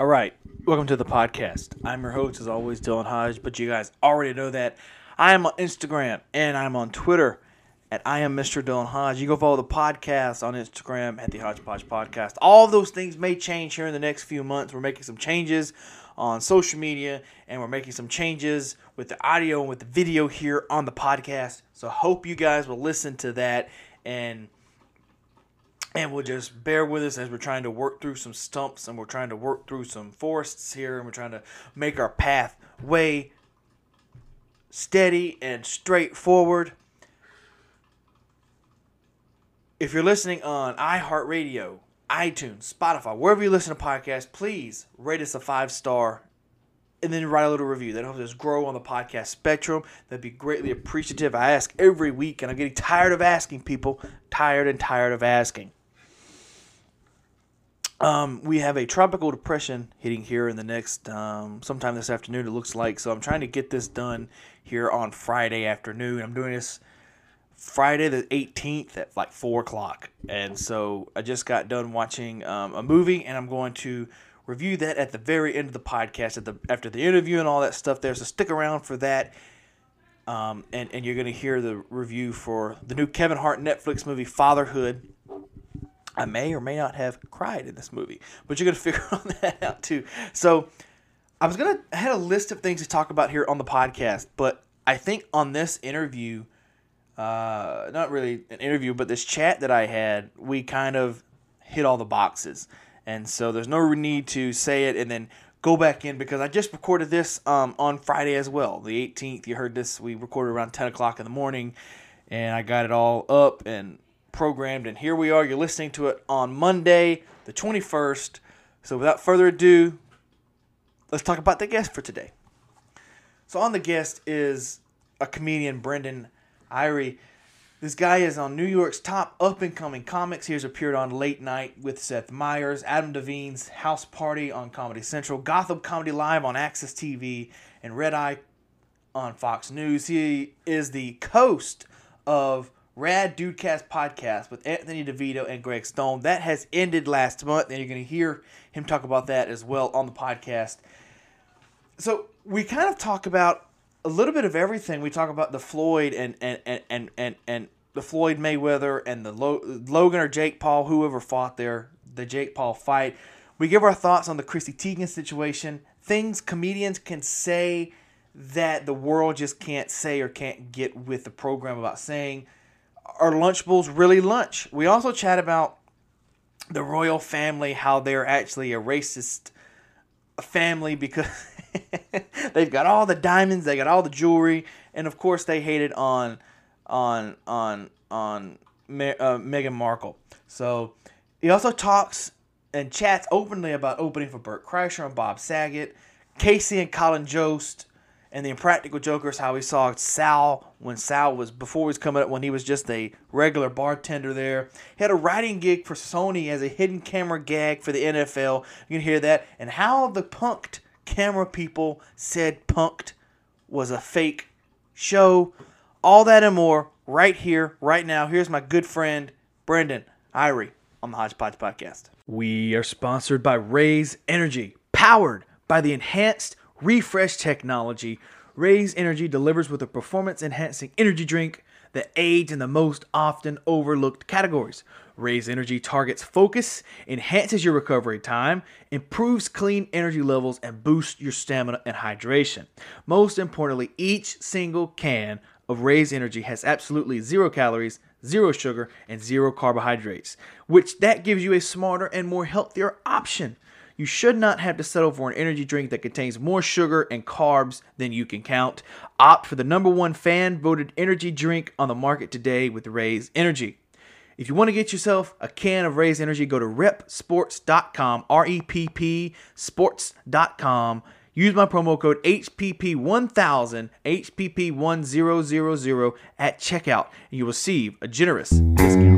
All right, welcome to the podcast. I'm your host, as always, Dylan Hodge, but you guys already know that. I am on Instagram and I'm on Twitter at I am Mr. Dylan Hodge. You go follow the podcast on Instagram at the Hodgepodge Podcast. All those things may change here in the next few months. We're making some changes on social media and we're making some changes with the audio and with the video here on the podcast. So hope you guys will listen to that and and we'll just bear with us as we're trying to work through some stumps and we're trying to work through some forests here and we're trying to make our path way steady and straightforward. If you're listening on iHeartRadio, iTunes, Spotify, wherever you listen to podcasts, please rate us a five star and then write a little review. That helps us grow on the podcast spectrum. That'd be greatly appreciative. I ask every week, and I'm getting tired of asking people. Tired and tired of asking. Um, we have a tropical depression hitting here in the next um, sometime this afternoon. It looks like so. I'm trying to get this done here on Friday afternoon. I'm doing this Friday the 18th at like four o'clock, and so I just got done watching um, a movie, and I'm going to review that at the very end of the podcast, at the after the interview and all that stuff. There, so stick around for that. Um, and, and you're going to hear the review for the new Kevin Hart Netflix movie Fatherhood I may or may not have cried in this movie, but you're gonna figure on that out too. So I was gonna I had a list of things to talk about here on the podcast, but I think on this interview, uh, not really an interview, but this chat that I had, we kind of hit all the boxes, and so there's no need to say it and then go back in because I just recorded this um, on Friday as well, the 18th. You heard this. We recorded around 10 o'clock in the morning, and I got it all up and programmed. And here we are. You're listening to it on Monday, the 21st. So without further ado, let's talk about the guest for today. So on the guest is a comedian, Brendan Eyre. This guy is on New York's top up and coming comics. He has appeared on Late Night with Seth Meyers, Adam Devine's House Party on Comedy Central, Gotham Comedy Live on AXS TV, and Red Eye on Fox News. He is the host of Rad Dudecast podcast with Anthony DeVito and Greg Stone. That has ended last month, and you're going to hear him talk about that as well on the podcast. So we kind of talk about a little bit of everything. We talk about the Floyd and and and and and, and the Floyd Mayweather and the Logan or Jake Paul, whoever fought there, the Jake Paul fight. We give our thoughts on the Chrissy Teigen situation, things comedians can say that the world just can't say or can't get with the program about saying are Lunchables really lunch? We also chat about the royal family, how they're actually a racist family because they've got all the diamonds, they got all the jewelry, and of course they hated on on on on uh, Meghan Markle. So he also talks and chats openly about opening for Bert Kreischer and Bob Saget, Casey and Colin Jost, and the Impractical Jokers, how we saw Sal when Sal was before he was coming up when he was just a regular bartender there. He had a writing gig for Sony as a hidden camera gag for the NFL. You can hear that, and how the Punk'd camera people said Punk'd was a fake show. All that and more right here, right now. Here's my good friend Brendan Eyre on the Hodgepodge Podcast. We are sponsored by Raze Energy, powered by the enhanced refresh technology, Raze Energy delivers with a performance enhancing energy drink that aids in the most often overlooked categories. Raze Energy targets focus, enhances your recovery time, improves clean energy levels, and boosts your stamina and hydration. Most importantly, each single can of Raze Energy has absolutely zero calories, zero sugar, and zero carbohydrates, which that gives you a smarter and more healthier option. You should not have to settle for an energy drink that contains more sugar and carbs than you can count. Opt for the number one fan voted energy drink on the market today with Raze Energy. If you want to get yourself a can of Raze Energy, go to reppsports.com, R E P P sports.com. Use my promo code HPP1000, HPP1000 at checkout, and you will receive a generous discount.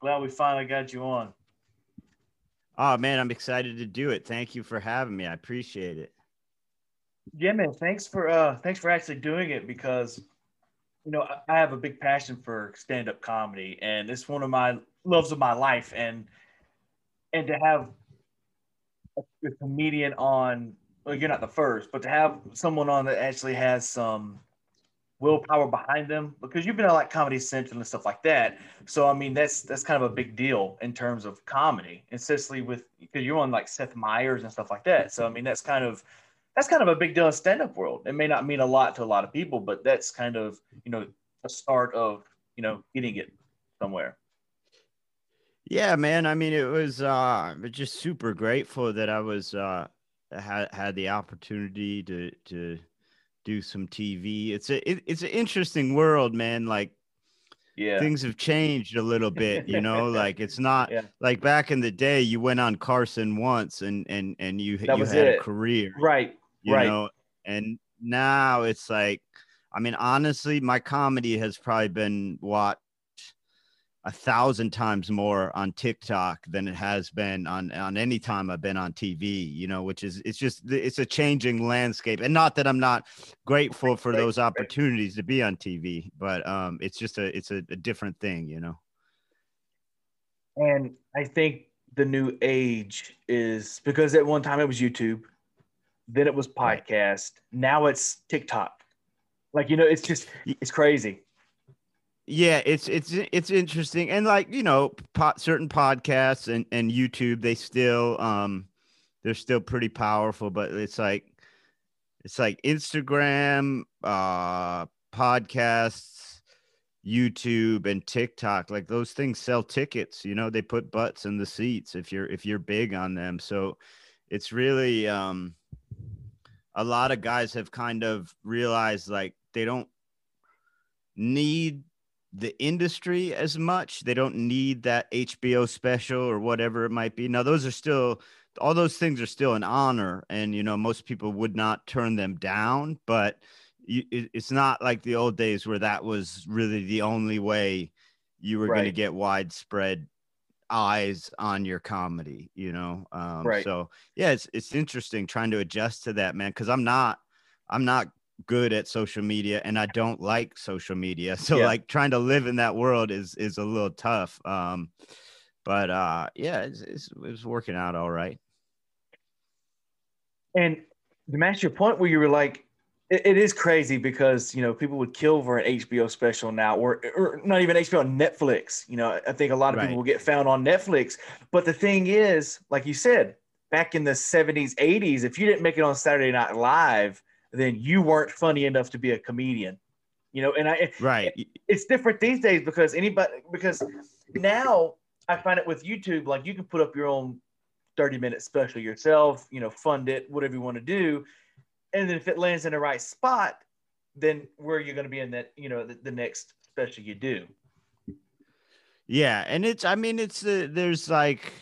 Glad we finally got you on. Oh man, I'm excited to do it. Thank you for having me. I appreciate it. Yeah, man. Thanks for uh, thanks for actually doing it because you know I, have a big passion for stand up comedy, and it's one of my loves of my life, and and to have a, a comedian on. Well, you're not the first, but to have someone on that actually has some willpower behind them because you've been on like Comedy Central and stuff like that. So I mean that's that's kind of a big deal in terms of comedy, and especially with because you're on like Seth Meyers and stuff like that. So I mean that's kind of that's kind of a big deal in stand-up world. It may not mean a lot to a lot of people, but that's kind of you know a start of you know getting it somewhere. Yeah, man. I mean, it was uh just super grateful that I was uh had had the opportunity to to do some TV. It's a it, it's an interesting world, man. Like yeah things have changed a little bit you know like it's not yeah. like back in the day you went on carson once and and and you that you had it. a career right you right. know and now it's like i mean honestly my comedy has probably been watched a thousand times more on TikTok than it has been on on any time I've been on TV. You know, which is it's just it's a changing landscape, and not that I'm not grateful for those opportunities to be on TV, but um, it's just a it's a, a different thing. You know. And I think the new age is because at one time it was YouTube, then it was podcast, now it's TikTok. Like you know, it's just it's crazy yeah it's it's it's interesting and like you know certain podcasts and and youtube they still um they're still pretty powerful but it's like it's like instagram uh podcasts youtube and tiktok like those things sell tickets you know they put butts in the seats if you're if you're big on them so it's really um a lot of guys have kind of realized like they don't need the industry as much. They don't need that HBO special or whatever it might be. Now, those are still all those things are still an honor, and you know most people would not turn them down. But you, it, it's not like the old days where that was really the only way you were right. going to get widespread eyes on your comedy. You know, um, right? So yeah, it's it's interesting trying to adjust to that, man. Because I'm not I'm not good at social media and I don't like social media. So yeah. like trying to live in that world is is a little tough. Um but uh yeah, it's, it's, it's working out all right. And to match your point where you were like it, it is crazy because you know people would kill for an HBO special now, or, or not even HBO, Netflix. You know, I think a lot of right. people will get found on Netflix. But the thing is, like you said, back in the '70s, '80s, if you didn't make it on Saturday Night Live, then you weren't funny enough to be a comedian. You know, and I right. It's different these days because anybody because now I find it with YouTube, like you can put up your own 30 minute special yourself, you know, fund it, whatever you want to do. And then if it lands in the right spot, then where you're going to be in that, you know, the, the next special you do. Yeah. And it's, I mean, it's, uh, there's like,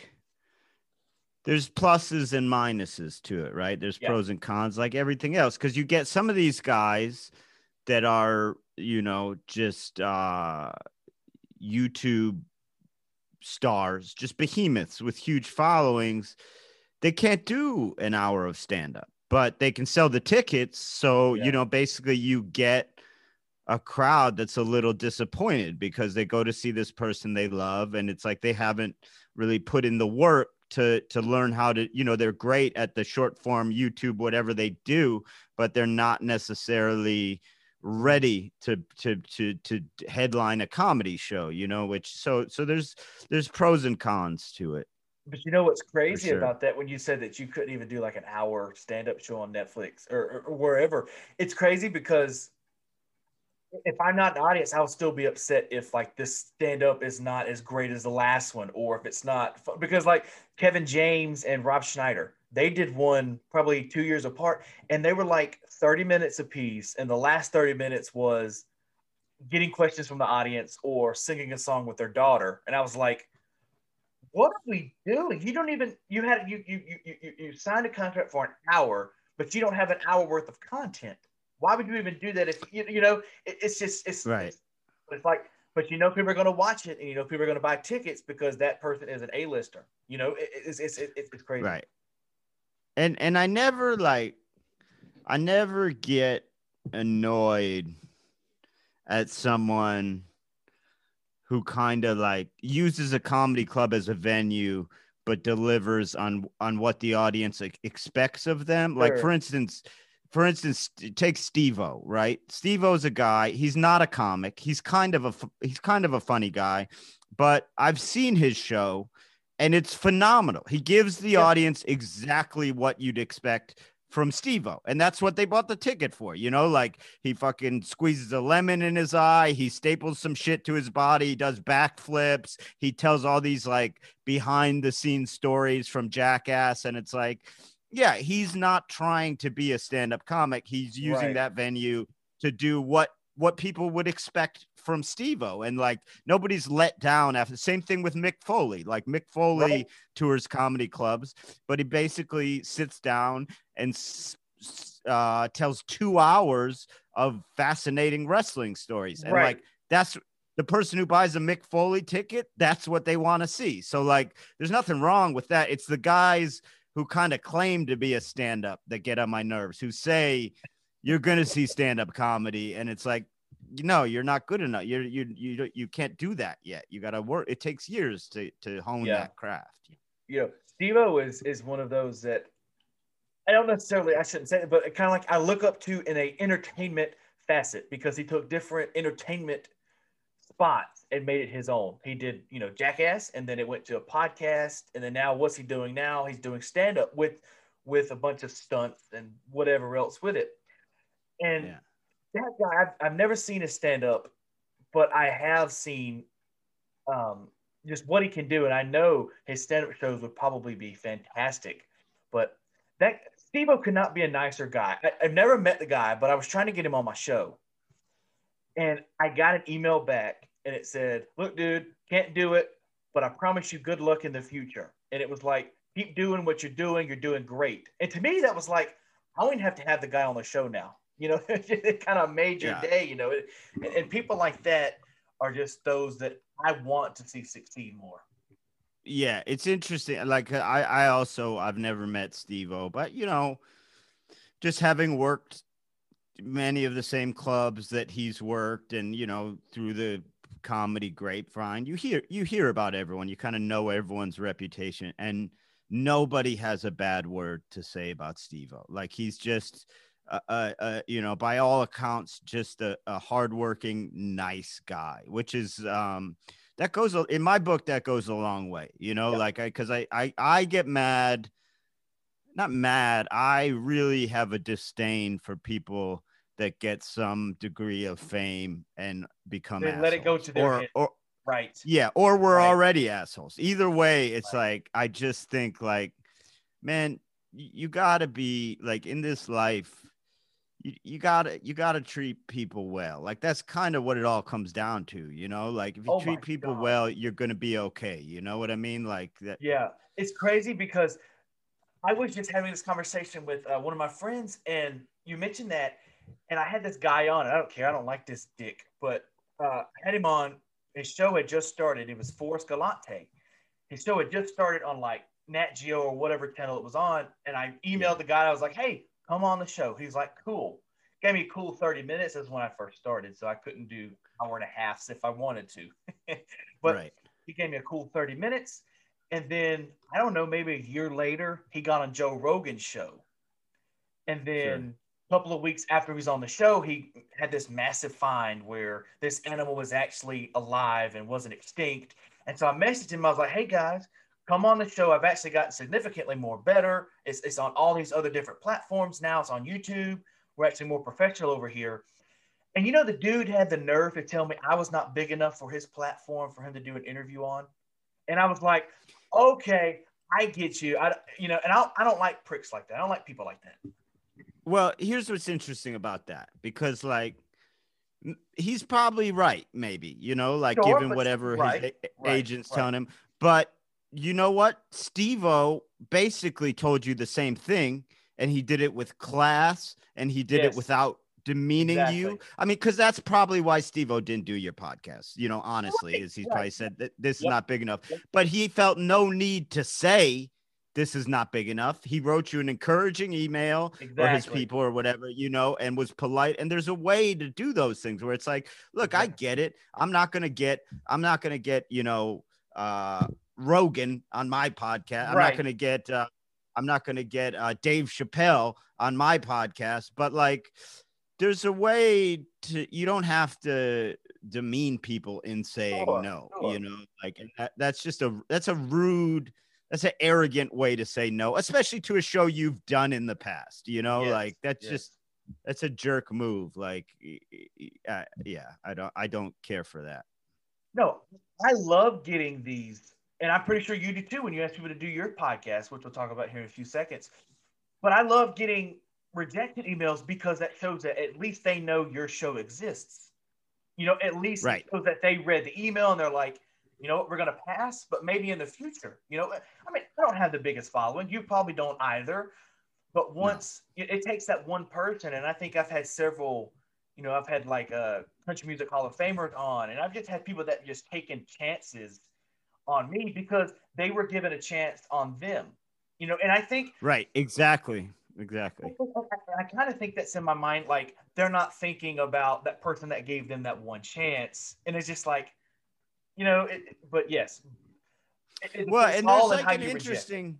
there's pluses and minuses to it, right? There's yeah. pros and cons like everything else cuz you get some of these guys that are, you know, just uh YouTube stars, just behemoths with huge followings. They can't do an hour of stand up, but they can sell the tickets, so yeah. you know, basically you get a crowd that's a little disappointed because they go to see this person they love and it's like they haven't really put in the work to to learn how to you know they're great at the short form youtube whatever they do but they're not necessarily ready to to to to headline a comedy show you know which so so there's there's pros and cons to it but you know what's crazy sure. about that when you said that you couldn't even do like an hour stand-up show on netflix or, or, or wherever it's crazy because if I'm not an audience, I'll still be upset if like this stand up is not as great as the last one, or if it's not because like Kevin James and Rob Schneider, they did one probably two years apart, and they were like 30 minutes apiece, and the last 30 minutes was getting questions from the audience or singing a song with their daughter, and I was like, what are we doing? You don't even you had you you you you, you signed a contract for an hour, but you don't have an hour worth of content why would you even do that if you, you know it, it's just it's right it's, it's, like but you know people are going to watch it, and you know people are going to buy tickets because that person is an A-lister. You know, it, it's, it's it's it's crazy. Right. And and I never like, I never get annoyed at someone who kind of like uses a comedy club as a venue but delivers on on what the audience like, expects of them sure. like for instance for instance take steve-o right steve-o's a guy he's not a comic he's kind of a he's kind of a funny guy but i've seen his show and it's phenomenal he gives the yeah. audience exactly what you'd expect from Steve-O. And that's what they bought the ticket for. You know, like he fucking squeezes a lemon in his eye, he staples some shit to his body, he does backflips, he tells all these like behind the scenes stories from Jackass. And it's like, yeah, he's not trying to be a stand-up comic. He's using right. that venue to do what what people would expect from Steve-O. And like nobody's let down after same thing with Mick Foley. Like Mick Foley right. tours comedy clubs, but he basically sits down and uh, tells two hours of fascinating wrestling stories. And right. like that's the person who buys a Mick Foley ticket, that's what they want to see. So like there's nothing wrong with that. It's the guys who kind of claim to be a stand-up that get on my nerves, who say you're going to see stand-up comedy and it's like no, you're not good enough. You're you you you can't do that yet. You got to work. It takes years to to hone yeah. that craft. You know, Steve-O is is one of those that I don't necessarily I shouldn't say it, but kind of like I look up to in a entertainment facet because he took different entertainment spots and made it his own. He did, you know, Jackass, and then it went to a podcast, and then now what's he doing now? He's doing stand up with with a bunch of stunts and whatever else with it. And yeah that guy, I've, I've never seen a stand up, but I have seen um, just what he can do. And I know his stand up shows would probably be fantastic. But that Steve-O could not be a nicer guy. I, I've never met the guy, but I was trying to get him on my show. And I got an email back and it said, Look, dude, can't do it, but I promise you good luck in the future. And it was like, Keep doing what you're doing. You're doing great. And to me, that was like, I don't even have to have the guy on the show now. You know, it kind of made your yeah. day. You know, and, and people like that are just those that I want to see succeed more. Yeah, it's interesting. Like I, I also I've never met Steve-O, but you know, just having worked many of the same clubs that he's worked, and you know, through the comedy grapevine, you hear you hear about everyone. You kind of know everyone's reputation, and nobody has a bad word to say about Steve-O. Like he's just uh, uh, uh, you know, by all accounts, just a, a hardworking, nice guy, which is um, that goes in my book. That goes a long way, you know, yeah. like I because I, I I get mad, not mad. I really have a disdain for people that get some degree of fame and become then let it go to their or, head. or right yeah or we're right. already assholes either way it's right. like i just think like man you gotta be like in this life you, you gotta you gotta treat people well like that's kind of what it all comes down to you know like if you oh treat people God. well you're gonna be okay you know what i mean like that yeah it's crazy because i was just having this conversation with uh, one of my friends and you mentioned that and i had this guy on and i don't care i don't like this dick but uh, I had him on his show had just started it was forrest galante his show had just started on like nat geo or whatever channel it was on and i emailed the guy i was like hey come on the show. He's like, cool. Gave me a cool 30 minutes as when I first started. So I couldn't do hour and a half if I wanted to. but right. he gave me a cool 30 minutes. And then I don't know, maybe a year later, he got on Joe Rogan's show. And then couple of weeks after he was on the show, he had this massive find where this animal was actually alive and wasn't extinct. And so I messaged him. I was like, hey guys, come on the show. I've actually gotten significantly more better. It's, it's on all these other different platforms now. It's on YouTube. We're actually more professional over here. And you know, the dude had the nerve to tell me I was not big enough for his platform for him to do an interview on. And I was like, okay, I get you. I, you know, and I, I don't like pricks like that. I don't like people like that. Well, here's what's interesting about that because, like, he's probably right, maybe, you know, like sure, given whatever right, his right, agent's right. telling him. But you know what? Steve-O basically told you the same thing, and he did it with class and he did yes. it without demeaning Exactly. you. I mean, because that's probably why Steve O didn't do your podcast. You know, honestly, is he's right. probably said that this is not big enough. Yep. But he felt no need to say this is not big enough. He wrote you an encouraging email or his people or whatever, you know, and was polite. And there's a way to do those things where it's like, look, I get it. I'm not gonna get, I'm not gonna get, you know, uh Rogan on my podcast. I'm Right. not gonna get uh I'm not gonna get uh Dave Chappelle on my podcast, but like there's a way to you don't have to demean people in saying Sure, no, sure. you know, like that, that's just a that's a rude that's an arrogant way to say no, especially to a show you've done in the past. You know, Yes, like that's yes. just that's a jerk move. Like, uh, yeah, I don't I don't care for that. No, I love getting these, and I'm pretty sure you do too when you ask people to do your podcast, which we'll talk about here in a few seconds. But I love getting rejected emails because that shows that at least they know your show exists. You know, at least Right. shows that they read the email and they're like, you know what, we're gonna pass, but maybe in the future. You know, I mean, I don't have the biggest following. You probably don't either. But once it, it takes that one person, and I think I've had several you know, I've had like a country music Hall of Famers on, and I've just had people that just taken chances on me because they were given a chance on them. You know, and I think Right, exactly. Exactly. I kind of think that's in my mind. Like they're not thinking about that person that gave them that one chance, and it's just like, you know. It, but yes, It- well and there's like an reject. interesting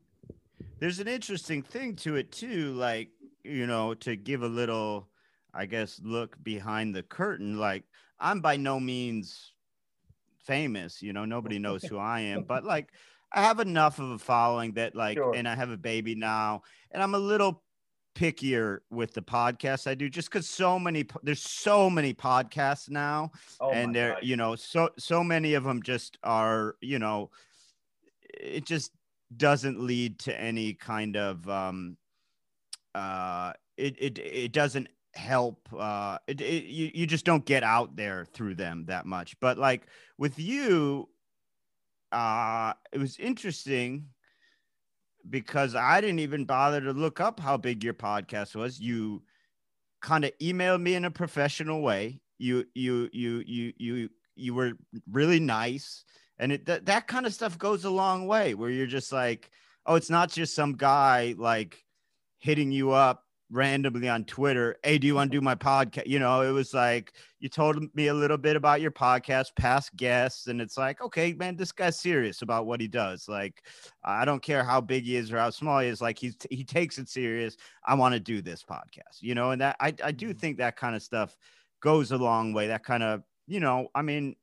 there's an interesting thing to it too like you know to give a little i guess look behind the curtain like i'm by no means famous you know nobody knows who i am but like i have enough of a following that like Sure. and i have a baby now and i'm a little pickier with the podcasts i do just because so many there's so many podcasts now Oh and they're God. you know so so many of them just are you know it just doesn't lead to any kind of um uh it it, it doesn't help uh it, it you, you just don't get out there through them that much but like with you uh it was interesting because i didn't even bother to look up how big your podcast was. You kind of emailed me in a professional way. You you you you you you were really nice. And it that, that kind of stuff goes a long way where you're just like oh it's not just some guy like hitting you up randomly on twitter hey do you want to do my podcast you know it was like you told me a little bit about your podcast past guests and it's like okay man this guy's serious about what he does like i don't care how big he is or how small he is like he's he takes it serious i want to do this podcast you know and that i, I do Mhm. think that kind of stuff goes a long way that kind of you know i mean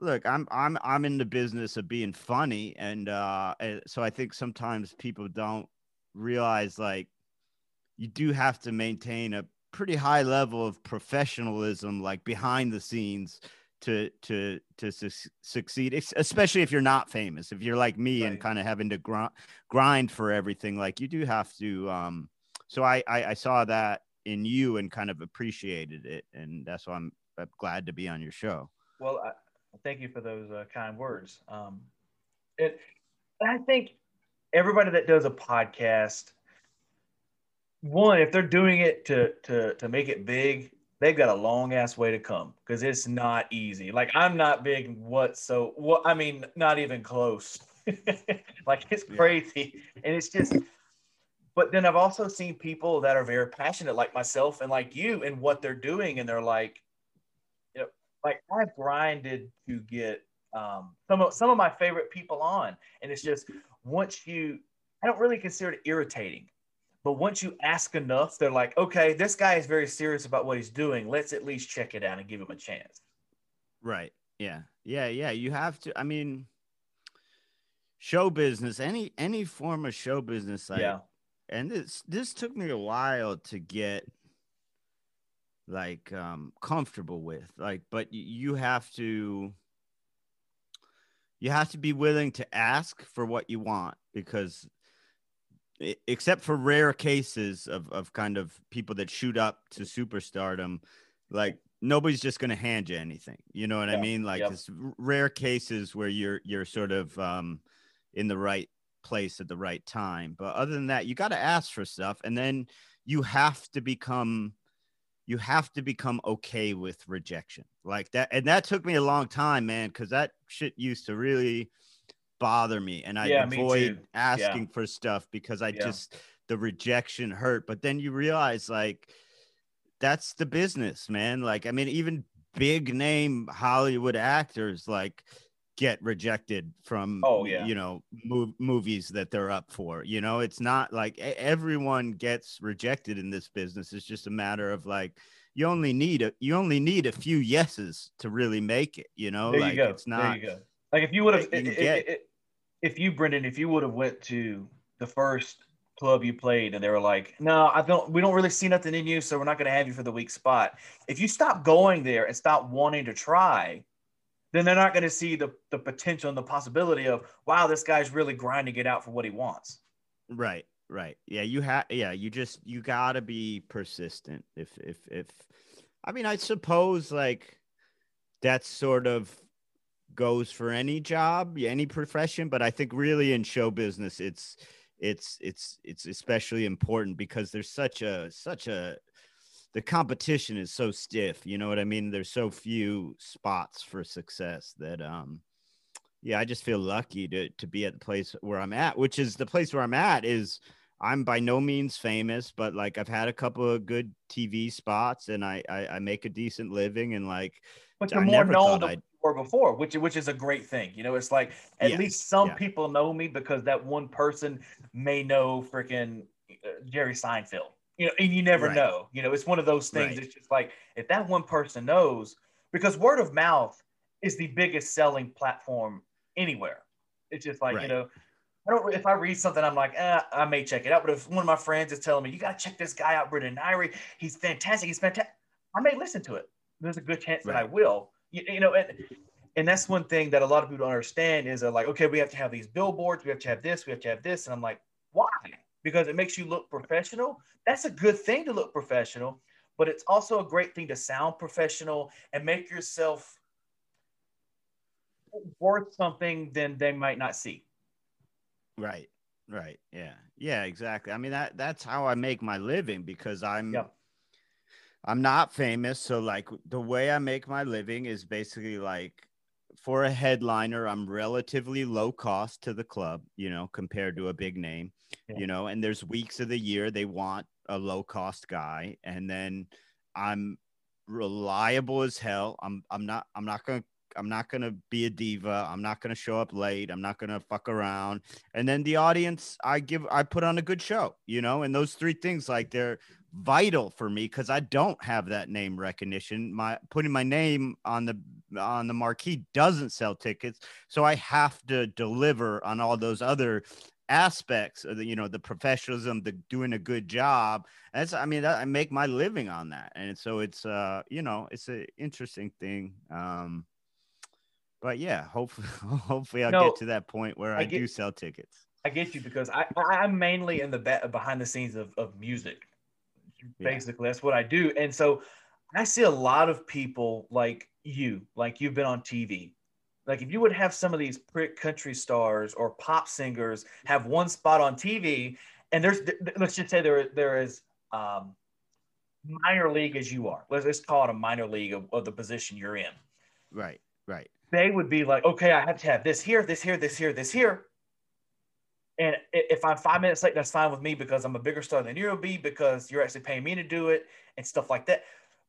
look i'm i'm i'm in the business of being funny and uh and so i think sometimes people don't realize like you do have to maintain a pretty high level of professionalism like behind the scenes to to to su- succeed especially if you're not famous. If you're like me and kind of having to gr- grind for everything like you do have to um so I, I i saw that in you and kind of appreciated it and that's why i'm, I'm glad to be on your show. Well, I, thank you for those uh, kind words. Um, it, I think everybody that does a podcast, one, if they're doing it to to to make it big, they've got a long ass way to come because it's not easy. Like I'm not big what so what I mean, not even close. like it's crazy, and it's just. But then I've also seen people that are very passionate, like myself and like you, and what they're doing, and they're like, you know, like I've grinded to get um, some of some of my favorite people on, and it's just once you, I don't really consider it irritating, but once you ask enough, they're like, okay, this guy is very serious about what he's doing. Let's at least check it out and give him a chance. Right. Yeah. Yeah. Yeah. You have to. I mean, show business, any any form of show business, like, yeah, and this this took me a while to get like um comfortable with like but you have to you have to be willing to ask for what you want because except for rare cases of of kind of people that shoot up to superstardom like nobody's just going to hand you anything you know what i mean like yep. it's rare cases where you're you're sort of um in the right place at the right time but other than that you got to ask for stuff and then you have to become you have to become okay with rejection like that and that took me a long time man because that shit used to really bother me and i Yeah, avoid asking for stuff because i Yeah. just the rejection hurt but then you realize like that's the business man like i mean even big name hollywood actors like get rejected from Oh, yeah. you know mov- movies that they're up for you know it's not like everyone gets rejected in this business it's just a matter of like you only need a you only need a few yeses to really make it you know there like you go. it's not There you go. Like if you would have, if you, Brendan, if you would have went to the first club you played and they were like, "No, I don't. We don't really see nothing in you, so we're not going to have you for the weak spot." If you stop going there and stop wanting to try, then they're not going to see the the potential and the possibility of, "Wow, this guy's really grinding it out for what he wants." Right, right. Yeah, you have yeah, you just you got to be persistent. If if if I mean, I suppose like that sort of goes for any job, any profession, but I think really in show business it's it's it's it's especially important because there's such a such a the competition is so stiff, you know what I mean? There's so few spots for success that um yeah, I just feel lucky to to be at the place where I'm at, which is the place where I'm at is I'm by no means famous, but like I've had a couple of good TV spots and I I, I make a decent living and like But I you're more never known thought than I'd- you were before, which which is a great thing. You know, it's like at Yeah, least some yeah. people know me because that one person may know freaking uh, Jerry Seinfeld. You know, and you never Right. know. You know, it's one of those things. Right. It's just like if that one person knows, because word of mouth is the biggest selling platform anywhere. It's just like you know. I don't. If I read something, I'm like, eh, I may check it out. But if one of my friends is telling me, "You got to check this guy out, Brendan Eyre. He's fantastic. He's fantastic," I may listen to it. There's a good chance that I will. You, you know, and, and that's one thing that a lot of people don't understand is like, okay, we have to have these billboards, we have to have this, we have to have this, and I'm like, why? Because it makes you look professional. That's a good thing to look professional, but it's also a great thing to sound professional and make yourself worth something then they might not see. Right. Right. Yeah. Yeah, exactly. I mean that that's how I make my living because I'm Yeah. I'm not famous, so like the way I make my living is basically like for a headliner, I'm relatively low cost to the club, you know, compared to a big name, Yeah. you know, and there's weeks of the year they want a low cost guy and then I'm reliable as hell. I'm I'm not I'm not going to I'm not going to be a diva. I'm not going to show up late. I'm not going to fuck around. And then the audience, I give, I put on a good show, you know, and those three things, like they're vital for me because I don't have that name recognition. My putting my name on the on the marquee doesn't sell tickets, so I have to deliver on all those other aspects of the you know the professionalism the doing a good job that's i mean i make my living on that and so it's uh you know it's an interesting thing um but yeah hopefully hopefully i'll No, get to that point where I i, get- do sell tickets I get you because I, I'm mainly in the ba- behind the scenes of, of music. Yeah. Basically, that's what I do. And so I see a lot of people like you, like you've been on TV. Like if you would have some of these prick country stars or pop singers have one spot on TV, and there's let's just say there there is um, minor league as you are. Let's, let's call it a minor league of, of the position you're in right right they would be like, okay, I have to have this here, this here, this here, this here. And if I'm five minutes late, that's fine with me because I'm a bigger star than you'll be because you're actually paying me to do it and stuff like that.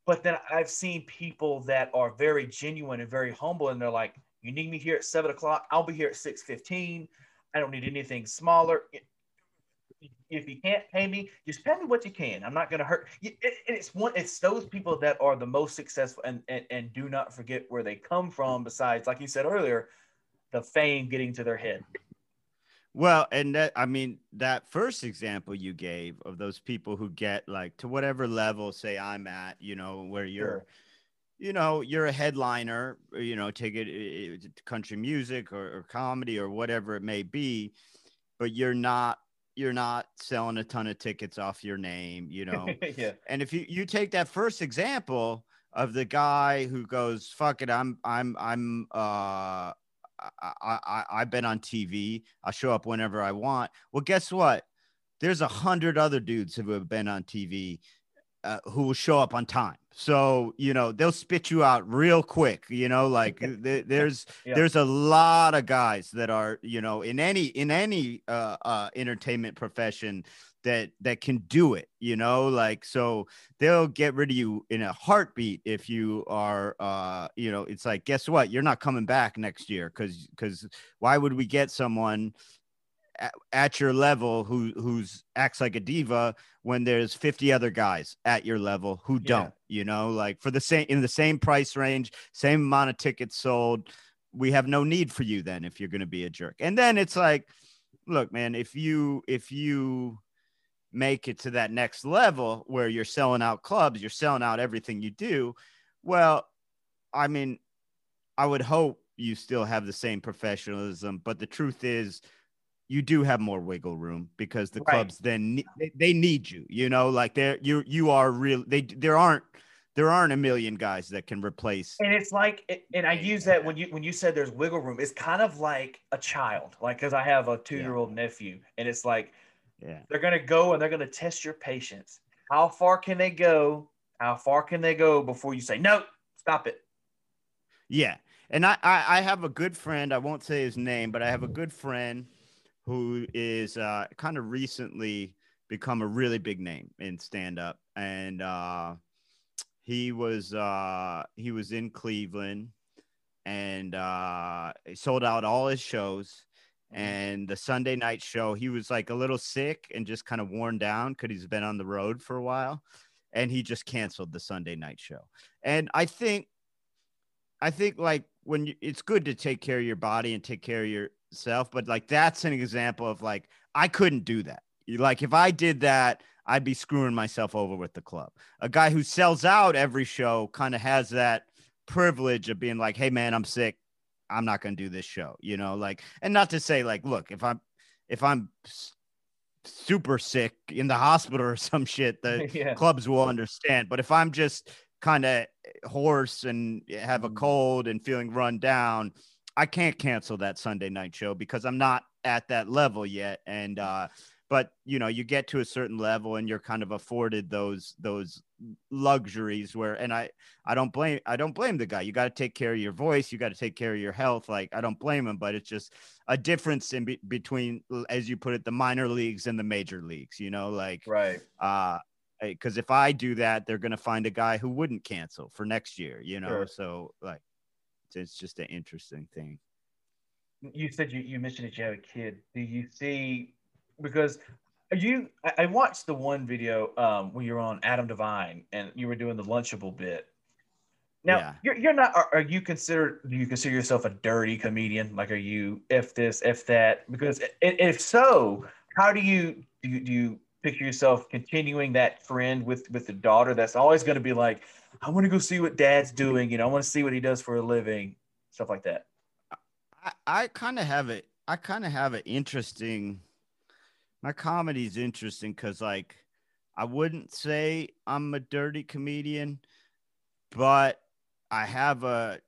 But then I've seen people that are very genuine and very humble, and they're like, "You need me here at seven o'clock. I'll be here at six fifteen. I don't need anything smaller. If you can't pay me, just pay me what you can. I'm not going to hurt. you." It- It's one. It's those people that are the most successful, and, and and do not forget where they come from. Besides, like you said earlier, the fame getting to their head. Well, and that I mean that first example you gave of those people who get like to whatever level say I'm at, you know, where you're Sure. you know, you're a headliner, uh, you know, take it, it, it- country music or, or comedy or whatever it may be, but you're not you're not selling a ton of tickets off your name, you know. yeah. And if you you take that first example of the guy who goes, "Fuck it, I'm I'm I'm uh." I, I, I've been on TV. I show up whenever I want. Well, guess what? There's a hundred other dudes who have been on TV uh, who will show up on time. So you know they'll spit you out real quick. You know, like th- there's yeah. there's a lot of guys that are you know in any in any uh, uh, entertainment profession that that can do it. You know, like so they'll get rid of you in a heartbeat if you are uh you know it's like guess what? You're not coming back next year because because why would we get someone at, your level who who's acts like a diva when there's 50 other guys at your level who don't you know like for the same in the same price range same amount of tickets sold? We have no need for you then if you're going to be a jerk. And then it's like look man if you if you make it to that next level where you're selling out clubs you're selling out everything you do well i mean i would hope you still have the same professionalism but the truth is you do have more wiggle room because the right. clubs then they, they need you you know like they're you you are real they there aren't there aren't a million guys that can replace and it's like and i use that when you when you said there's wiggle room it's kind of like a child like because i have a two-year-old yeah. nephew and it's like yeah. They're gonna go and they're gonna test your patience. How far can they go? How far can they go before you say no stop it. Yeah. And I, I i have a good friend i won't say his name but i have a good friend who is uh, kind of recently become a really big name in stand up, and uh, he was uh, he was in Cleveland, and uh, he sold out all his shows. Mm-hmm. And the Sunday night show, he was like a little sick and just kind of worn down because he's been on the road for a while, and he just canceled the Sunday night show. And I think, I think like when you, it's good to take care of your body and take care of yourself, but like that's an example of like I couldn't do that. Like if I did that, I'd be screwing myself over with the club. A guy who sells out every show kind of has that privilege of being like, "Hey man, I'm sick. I'm not going to do this show." You know, like and not to say like, look, if I'm if I'm super sick in the hospital or some shit, the yeah. clubs will understand. But if I'm just kind of hoarse and have a mm. cold and feeling run down, I can't cancel that Sunday night show because I'm not at that level yet. And uh, but you know, you get to a certain level and you're kind of afforded those those luxuries where and I I don't blame I don't blame the guy. You got to take care of your voice, you got to take care of your health. Like I don't blame him, but it's just a difference in be- between as you put it the minor leagues and the major leagues, you know, like right. Uh because if I do that, they're going to find a guy who wouldn't cancel for next year, you know. Sure. So like it's just an interesting thing. You said you, you mentioned that you have a kid. Do you see because you I, watched the one video um, when you were on Adam Devine and you were doing the lunchable bit. Now yeah. you're, you're not are, are, you considered do you consider yourself a dirty comedian? Like are you if this, if that? Because if so, how do you do you, do you picture yourself continuing that trend with with the daughter that's always going to be like I want to go see what dad's doing. You know, I want to see what he does for a living, stuff like that. I, I kind of have it. I kind of have an interesting. My comedy is interesting because, like, I wouldn't say I'm a dirty comedian, but I have a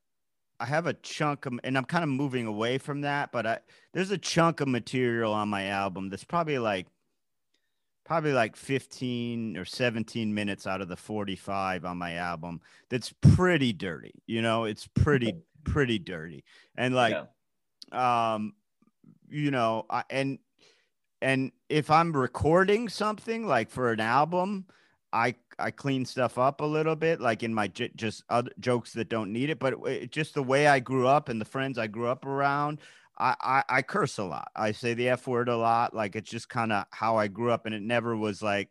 I have a chunk of, and I'm kind of moving away from that, but I there's a chunk of material on my album that's probably like probably like 15 or 17 minutes out of the 45 on my album that's pretty dirty you know? It's pretty pretty dirty. And like yeah. um you know I, and and if i'm recording something like for an album i i clean stuff up a little bit like in my j- just other jokes that don't need it but it, just the way i grew up and the friends i grew up around I, I, I curse a lot. I say the F word a lot. Like it's just kind of how I grew up, and it never was like,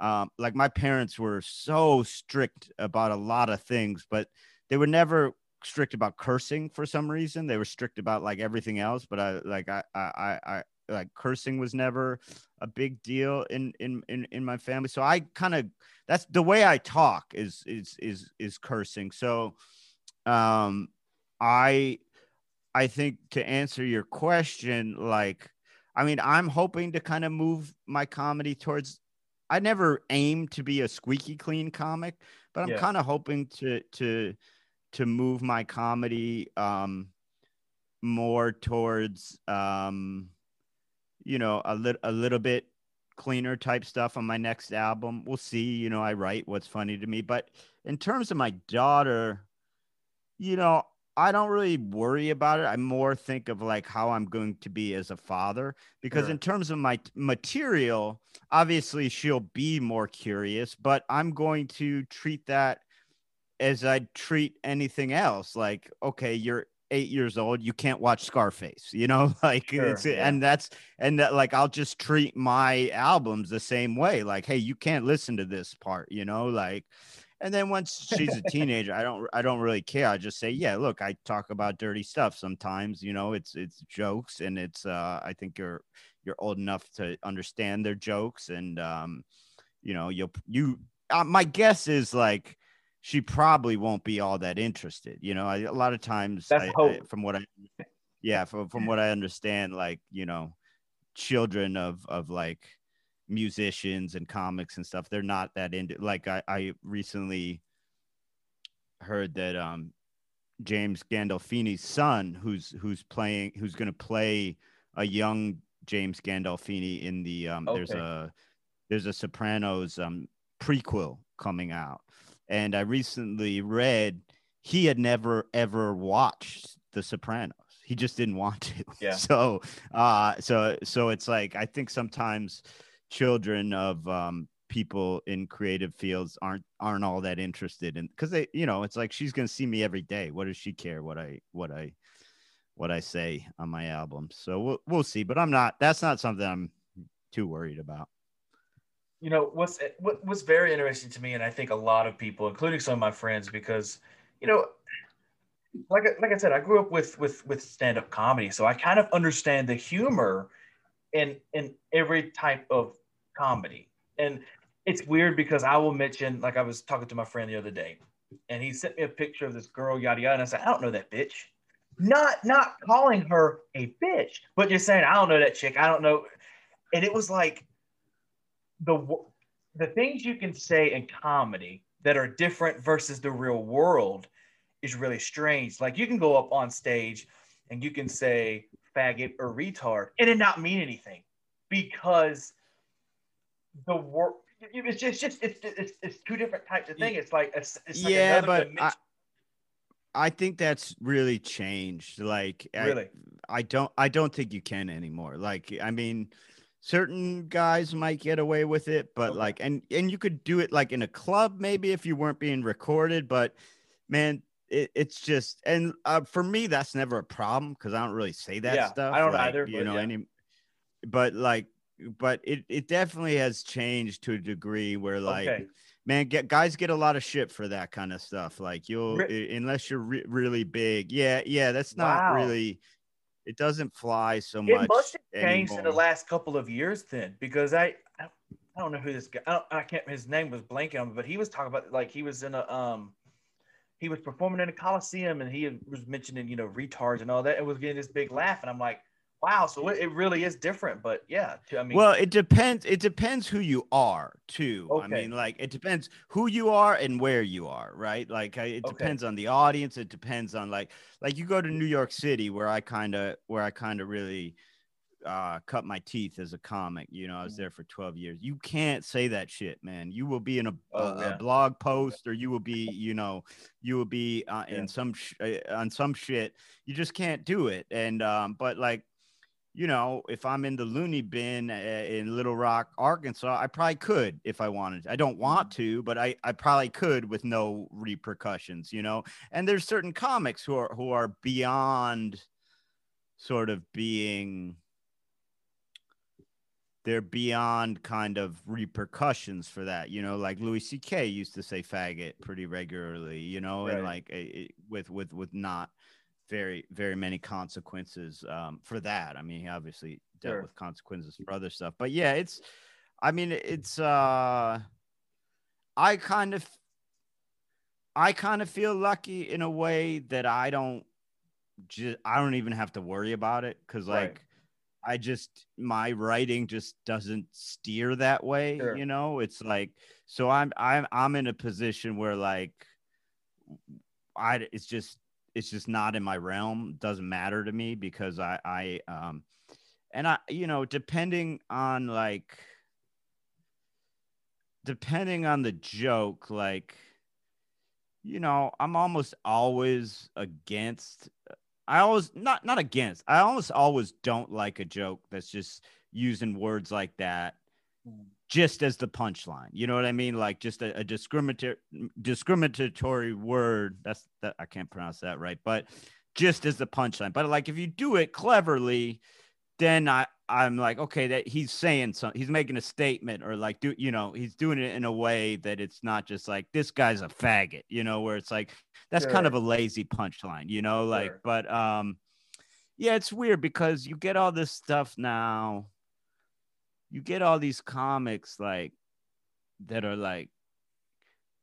um, like my parents were so strict about a lot of things, but they were never strict about cursing for some reason. They were strict about like everything else, but I like I I I, I like cursing was never a big deal in in in, in my family. So I kind of that's the way I talk is is is is cursing. So um I I think to answer your question, like, I mean, I'm hoping to kind of move my comedy towards. I never aim to be a squeaky clean comic, but I'm yeah. kind of hoping to to to move my comedy um, more towards um, you know a little a little bit cleaner type stuff on my next album. We'll see. You know, I write what's funny to me. But in terms of my daughter, you know, I don't really worry about it. I more think of like how I'm going to be as a father because Sure. in terms of my material, obviously she'll be more curious, but I'm going to treat that as I'd treat anything else. Like, okay, you're eight years old, you can't watch Scarface, you know, like Sure, it's yeah. and that's and that like I'll just treat my albums the same way. Like, hey, you can't listen to this part, you know, like and then once she's a teenager, I don't I don't really care. I just say, yeah, look, I talk about dirty stuff sometimes, you know, it's it's jokes and it's uh I think you're you're old enough to understand their jokes and um you know, you'll you uh, my guess is like she probably won't be all that interested. You know, I, a lot of times I- I- from what I yeah, from from what I understand like, you know, children of of like musicians and comics and stuff they're not that into like i i recently heard that um james gandolfini's son who's who's playing who's going to play a young james gandolfini in the um there's Okay. a there's a sopranos um prequel coming out and i recently read he had never ever watched the sopranos. He just didn't want to. Yeah. so uh so so it's like i think sometimes children of um people in creative fields aren't aren't all that interested in because they you know it's like she's gonna see me every day. What does she care what i what i what i say on my album? So we'll, we'll see but i'm not that's not something i'm too worried about you know what's eh, what, what's very interesting to me and i think a lot of people including some of my friends because you know like, like i said i grew up with with with stand-up comedy so i kind of understand the humor in in every type of comedy. And it's weird because i will mention like i was talking to my friend the other day and he sent me a picture of this girl yada yada and i said i don't know that bitch. Not not calling her a bitch but just saying i don't know that chick. I don't know. And it was like the the things you can say in comedy that are different versus the real world is really strange. Like you can go up on stage and you can say faggot or retard and it not mean anything because the word it's just, it's just it's, it's it's two different types of thing. It's like it's, it's like yeah but I. I think that's really changed like I- I don't I don't think you can anymore. Like I mean certain guys might get away with it, but Okay. like and and you could do it like in a club maybe if you weren't being recorded, but man it, it's just and uh, for me that's never a problem because I don't really say that Yeah, stuff. I don't like, either, You know, yeah. any but like but it, it definitely has changed to a degree where like okay. man get guys get a lot of shit for that kind of stuff like you'll Re- unless you're re- really big yeah yeah that's not Wow. really it doesn't fly so It much must have changed in the last couple of years then, because I, I, I don't know who this guy. I, don't, I can't. His name was blanking on me, but he was talking about like he was in a um, he was performing in a coliseum and he was mentioning you know retards and all that. and was getting this big laugh, and I'm like, wow. So it, really is different, but yeah. I mean, well it depends it depends who you are too okay. i mean like it depends who you are and where you are right like I, it Okay. depends on the audience it depends on like like you go to new york city where i kind of where i kind of really uh cut my teeth as a comic you know i was Mhm. there for 12 years you can't say that shit man you will be in a, Oh, a, a blog post or you will be you know you will be uh, Yeah. in some sh- uh, on some shit you just can't do it and um but like you know, if I'm in the loony bin uh, in Little Rock, Arkansas, I probably could if I wanted. to. I don't want Mm-hmm. to, but I, I probably could with no repercussions, you know. And there's certain comics who are who are beyond sort of being they're beyond kind of repercussions for that, you know, like Louis C.K. used to say faggot pretty regularly, you know, and like eh, eh, with with with not very very many consequences um, for that. I mean, he obviously dealt Sure. with consequences for other stuff, but yeah, it's. I mean, it's. uh I kind of. I kind of feel lucky in a way that I don't. Just I don't even have to worry about it because Right. like. I just my writing just doesn't steer that way, Sure. you know. It's like so I'm I'm I'm in a position where like I it's just it's just not in my realm doesn't matter to me because i i um and i you know depending on like depending on the joke, like you know, I'm almost always against I always not not against. I almost always don't like a joke that's just using words like that mm. Just as the punchline. You know what I mean? Like just a, a discriminatory discriminatory word. That's that I can't pronounce that right, but just as the punchline. But like if you do it cleverly, then I I'm like, okay, that he's saying something, he's making a statement, or like, do you know, he's doing it in a way that it's not just like this guy's a faggot, you know, where it's like that's sure. kind of a lazy punchline, you know, like, sure. but um, yeah, it's weird because you get all this stuff now. You get all these comics like that are like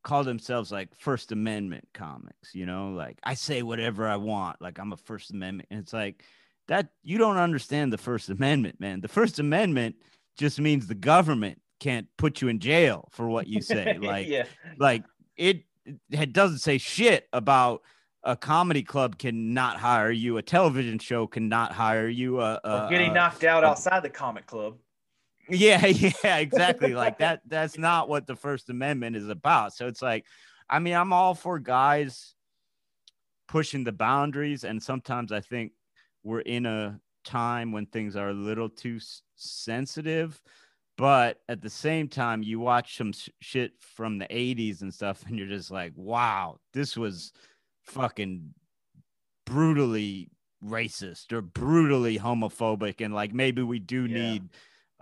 call themselves like First Amendment comics, you know, like I say whatever I want, like I'm a First Amendment, and it's like that you don't understand the First Amendment, man. The First Amendment just means the government can't put you in jail for what you say. Like, yeah. like it, it doesn't say shit about a comedy club cannot hire you, a television show cannot hire you, uh, uh, a, a getting a, knocked out a, outside the comic club. Yeah, yeah, exactly. like that. That's not what the First Amendment is about. So it's like, I mean, I'm all for guys pushing the boundaries, and sometimes I think we're in a time when things are a little too sensitive but at the same time you watch some sh- shit from the 80s and stuff and you're just like wow this was fucking brutally racist or brutally homophobic and like maybe we do yeah. need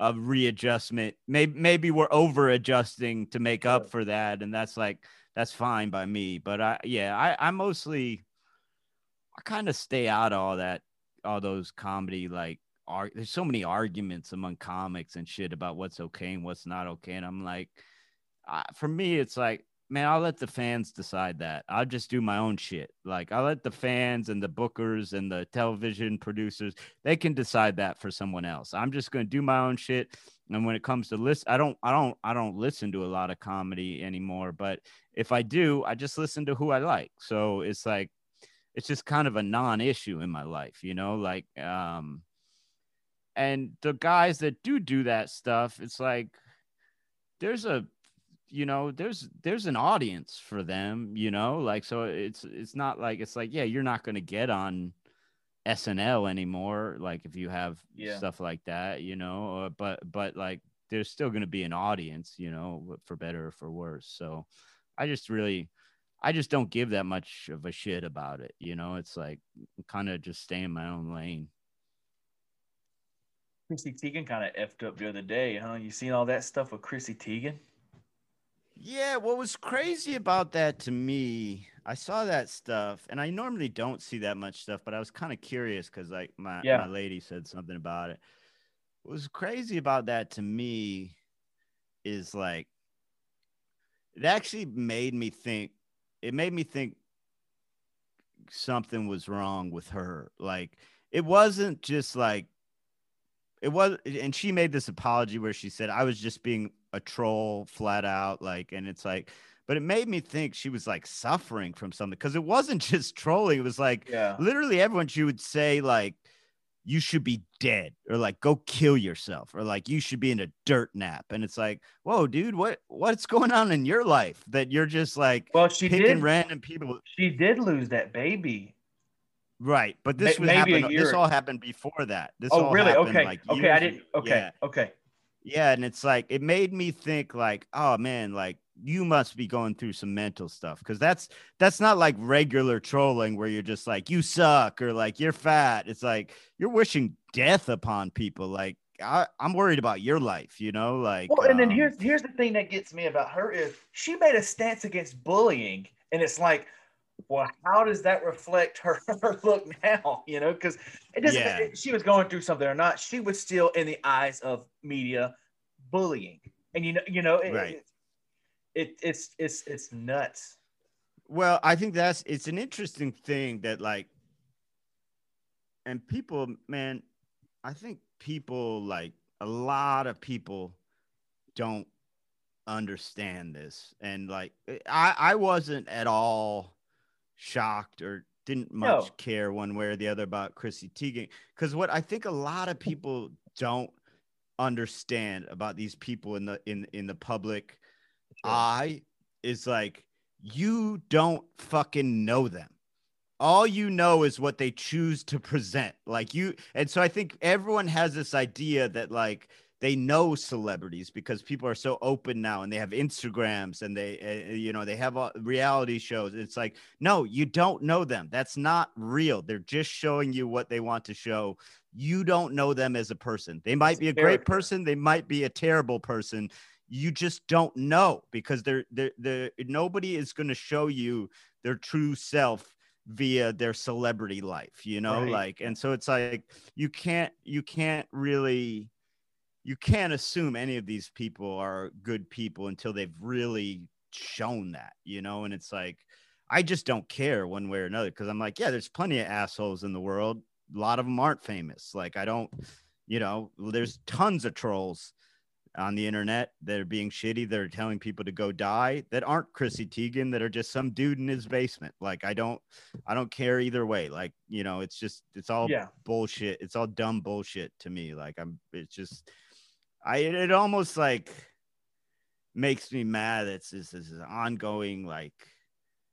a readjustment. Maybe maybe we're over adjusting to make up for that and that's like that's fine by me but i yeah i i mostly i kind of stay out of all that all those comedy like are there's so many arguments among comics and shit about what's okay and what's not okay and i'm like uh, for me it's like man i'll let the fans decide that. I'll just do my own shit. Like i'll let the fans and the bookers and the television producers they can decide that for someone else. I'm just going to do my own shit. And when it comes to list i don't i don't i don't listen to a lot of comedy anymore but if i do i just listen to who i like. So it's like it's just kind of a non-issue in my life you know like um and the guys that do do that stuff it's like there's a you know there's there's an audience for them you know like so it's it's not like it's like yeah you're not going to get on SNL anymore like if you have yeah. stuff like that you know uh, but but like there's still going to be an audience you know for better or for worse so i just really I just don't give that much of a shit about it. You know, it's like kind of just stay in my own lane. Chrissy Teigen kind of effed up the other day, huh? You seen all that stuff with Chrissy Teigen? Yeah, what was crazy about that to me, I saw that stuff, and I normally don't see that much stuff, but I was kind of curious because like my, yeah. my lady said something about it. What was crazy about that to me is like it actually made me think it made me think something was wrong with her. Like it wasn't just like it was and she made this apology where she said I was just being a troll flat out like and it's like but it made me think she was like suffering from something because it wasn't just trolling it was like yeah. literally everyone she would say like you should be dead or like go kill yourself or like you should be in a dirt nap and it's like whoa dude what what's going on in your life that you're just like well she picking did random people she did lose that baby right but this Ma- happen, this all happened before that. This oh really? okay. like okay i didn't okay yeah. okay. Yeah and it's like it made me think like oh man like you must be going through some mental stuff because that's that's not like regular trolling where you're just like you suck or like you're fat. It's like you're wishing death upon people like I, am worried about your life, you know, like. Well, and um, then here's here's the thing that gets me about her is she made a stance against bullying, and it's like, well, how does that reflect her, her look now? You know, because it doesn't. Yeah. she was going through something or not, she was still in the eyes of media bullying, and you know, you know, it, right. it, it it's it's it's nuts. Well, I think that's it's an interesting thing that like and people, man, I think people like a lot of people don't understand this and like I I wasn't at all shocked or didn't much no. care one way or the other about Chrissy Teigen because what I think a lot of people don't understand about these people in the in in the public eye is like you don't fucking know them. All you know is what they choose to present. Like you, and so I think everyone has this idea that like they know celebrities because people are so open now and they have Instagrams and they, uh, you know, they have uh, reality shows. It's like, no, you don't know them. That's not real. They're just showing you what they want to show. You don't know them as a person. They might be a great person. They might be a terrible person. You just don't know because they're, they're, they're nobody is going to show you their true self via their celebrity life, you know, right. like, and so it's like, you can't, you can't really, you can't assume any of these people are good people until they've really shown that, you know? And it's like, I just don't care one way or another because I'm like, yeah, there's plenty of assholes in the world. A lot of them aren't famous. Like, I don't, you know, there's tons of trolls on the internet that are being shitty, that are telling people to go die, that aren't Chrissy Teigen, that are just some dude in his basement. Like I don't, I don't care either way. Like you know, it's just, it's all yeah. bullshit. It's all dumb bullshit to me. Like I'm, it's just, I it almost like makes me mad. It's this is an ongoing like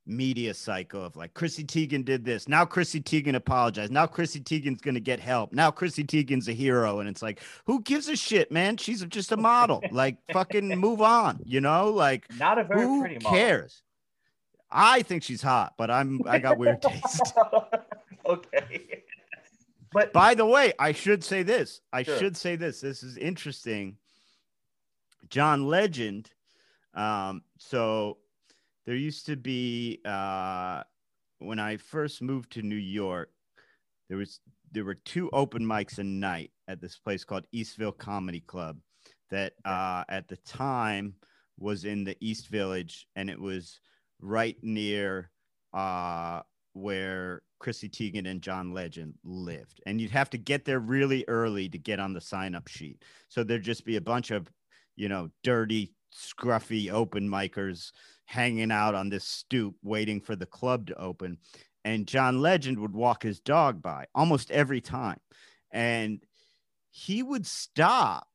media cycle of like Chrissy Teigen did this. Now Chrissy Teigen apologized. Now Chrissy Teigen's gonna get help. Now Chrissy Teigen's a hero, and it's like, who gives a shit, man? She's just a model. like fucking move on, you know? Like not a very who pretty model. cares? I think she's hot, but I'm I got weird taste. okay. But by the way, I should say this. I sure. should say this. This is interesting. John Legend. Um, so there used to be uh, when I first moved to New York, there was there were two open mics a night at this place called Eastville Comedy Club that uh, at the time was in the East Village and it was right near uh, where Chrissy Teigen and John Legend lived. And you'd have to get there really early to get on the sign up sheet. So there'd just be a bunch of, you know, dirty, scruffy open micers hanging out on this stoop waiting for the club to open. And John Legend would walk his dog by almost every time. And he would stop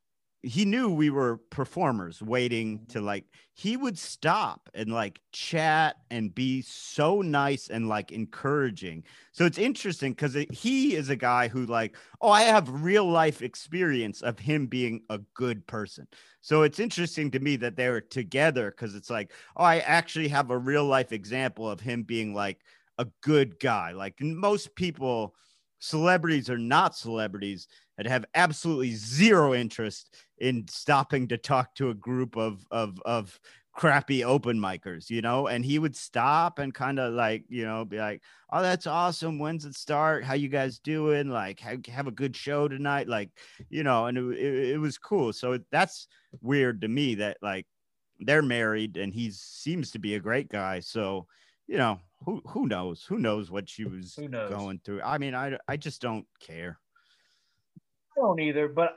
he knew we were performers waiting to mm-hmm. like he would stop and like chat and be so nice and like encouraging. So it's interesting because he is a guy who like oh i have real life experience of him being a good person. So it's interesting to me that they're together because it's like oh i actually have a real life example of him being like a good guy. Like most people celebrities or not celebrities that have absolutely zero interest in stopping to talk to a group of of of crappy open micers, you know, and he would stop and kind of like, you know, be like, "Oh, that's awesome. When's it start? How you guys doing? Like, have, have a good show tonight." Like, you know, and it, it, it was cool. So that's weird to me that like they're married and he seems to be a great guy. So, you know, who who knows? Who knows what she was going through? I mean, I I just don't care. I don't either, but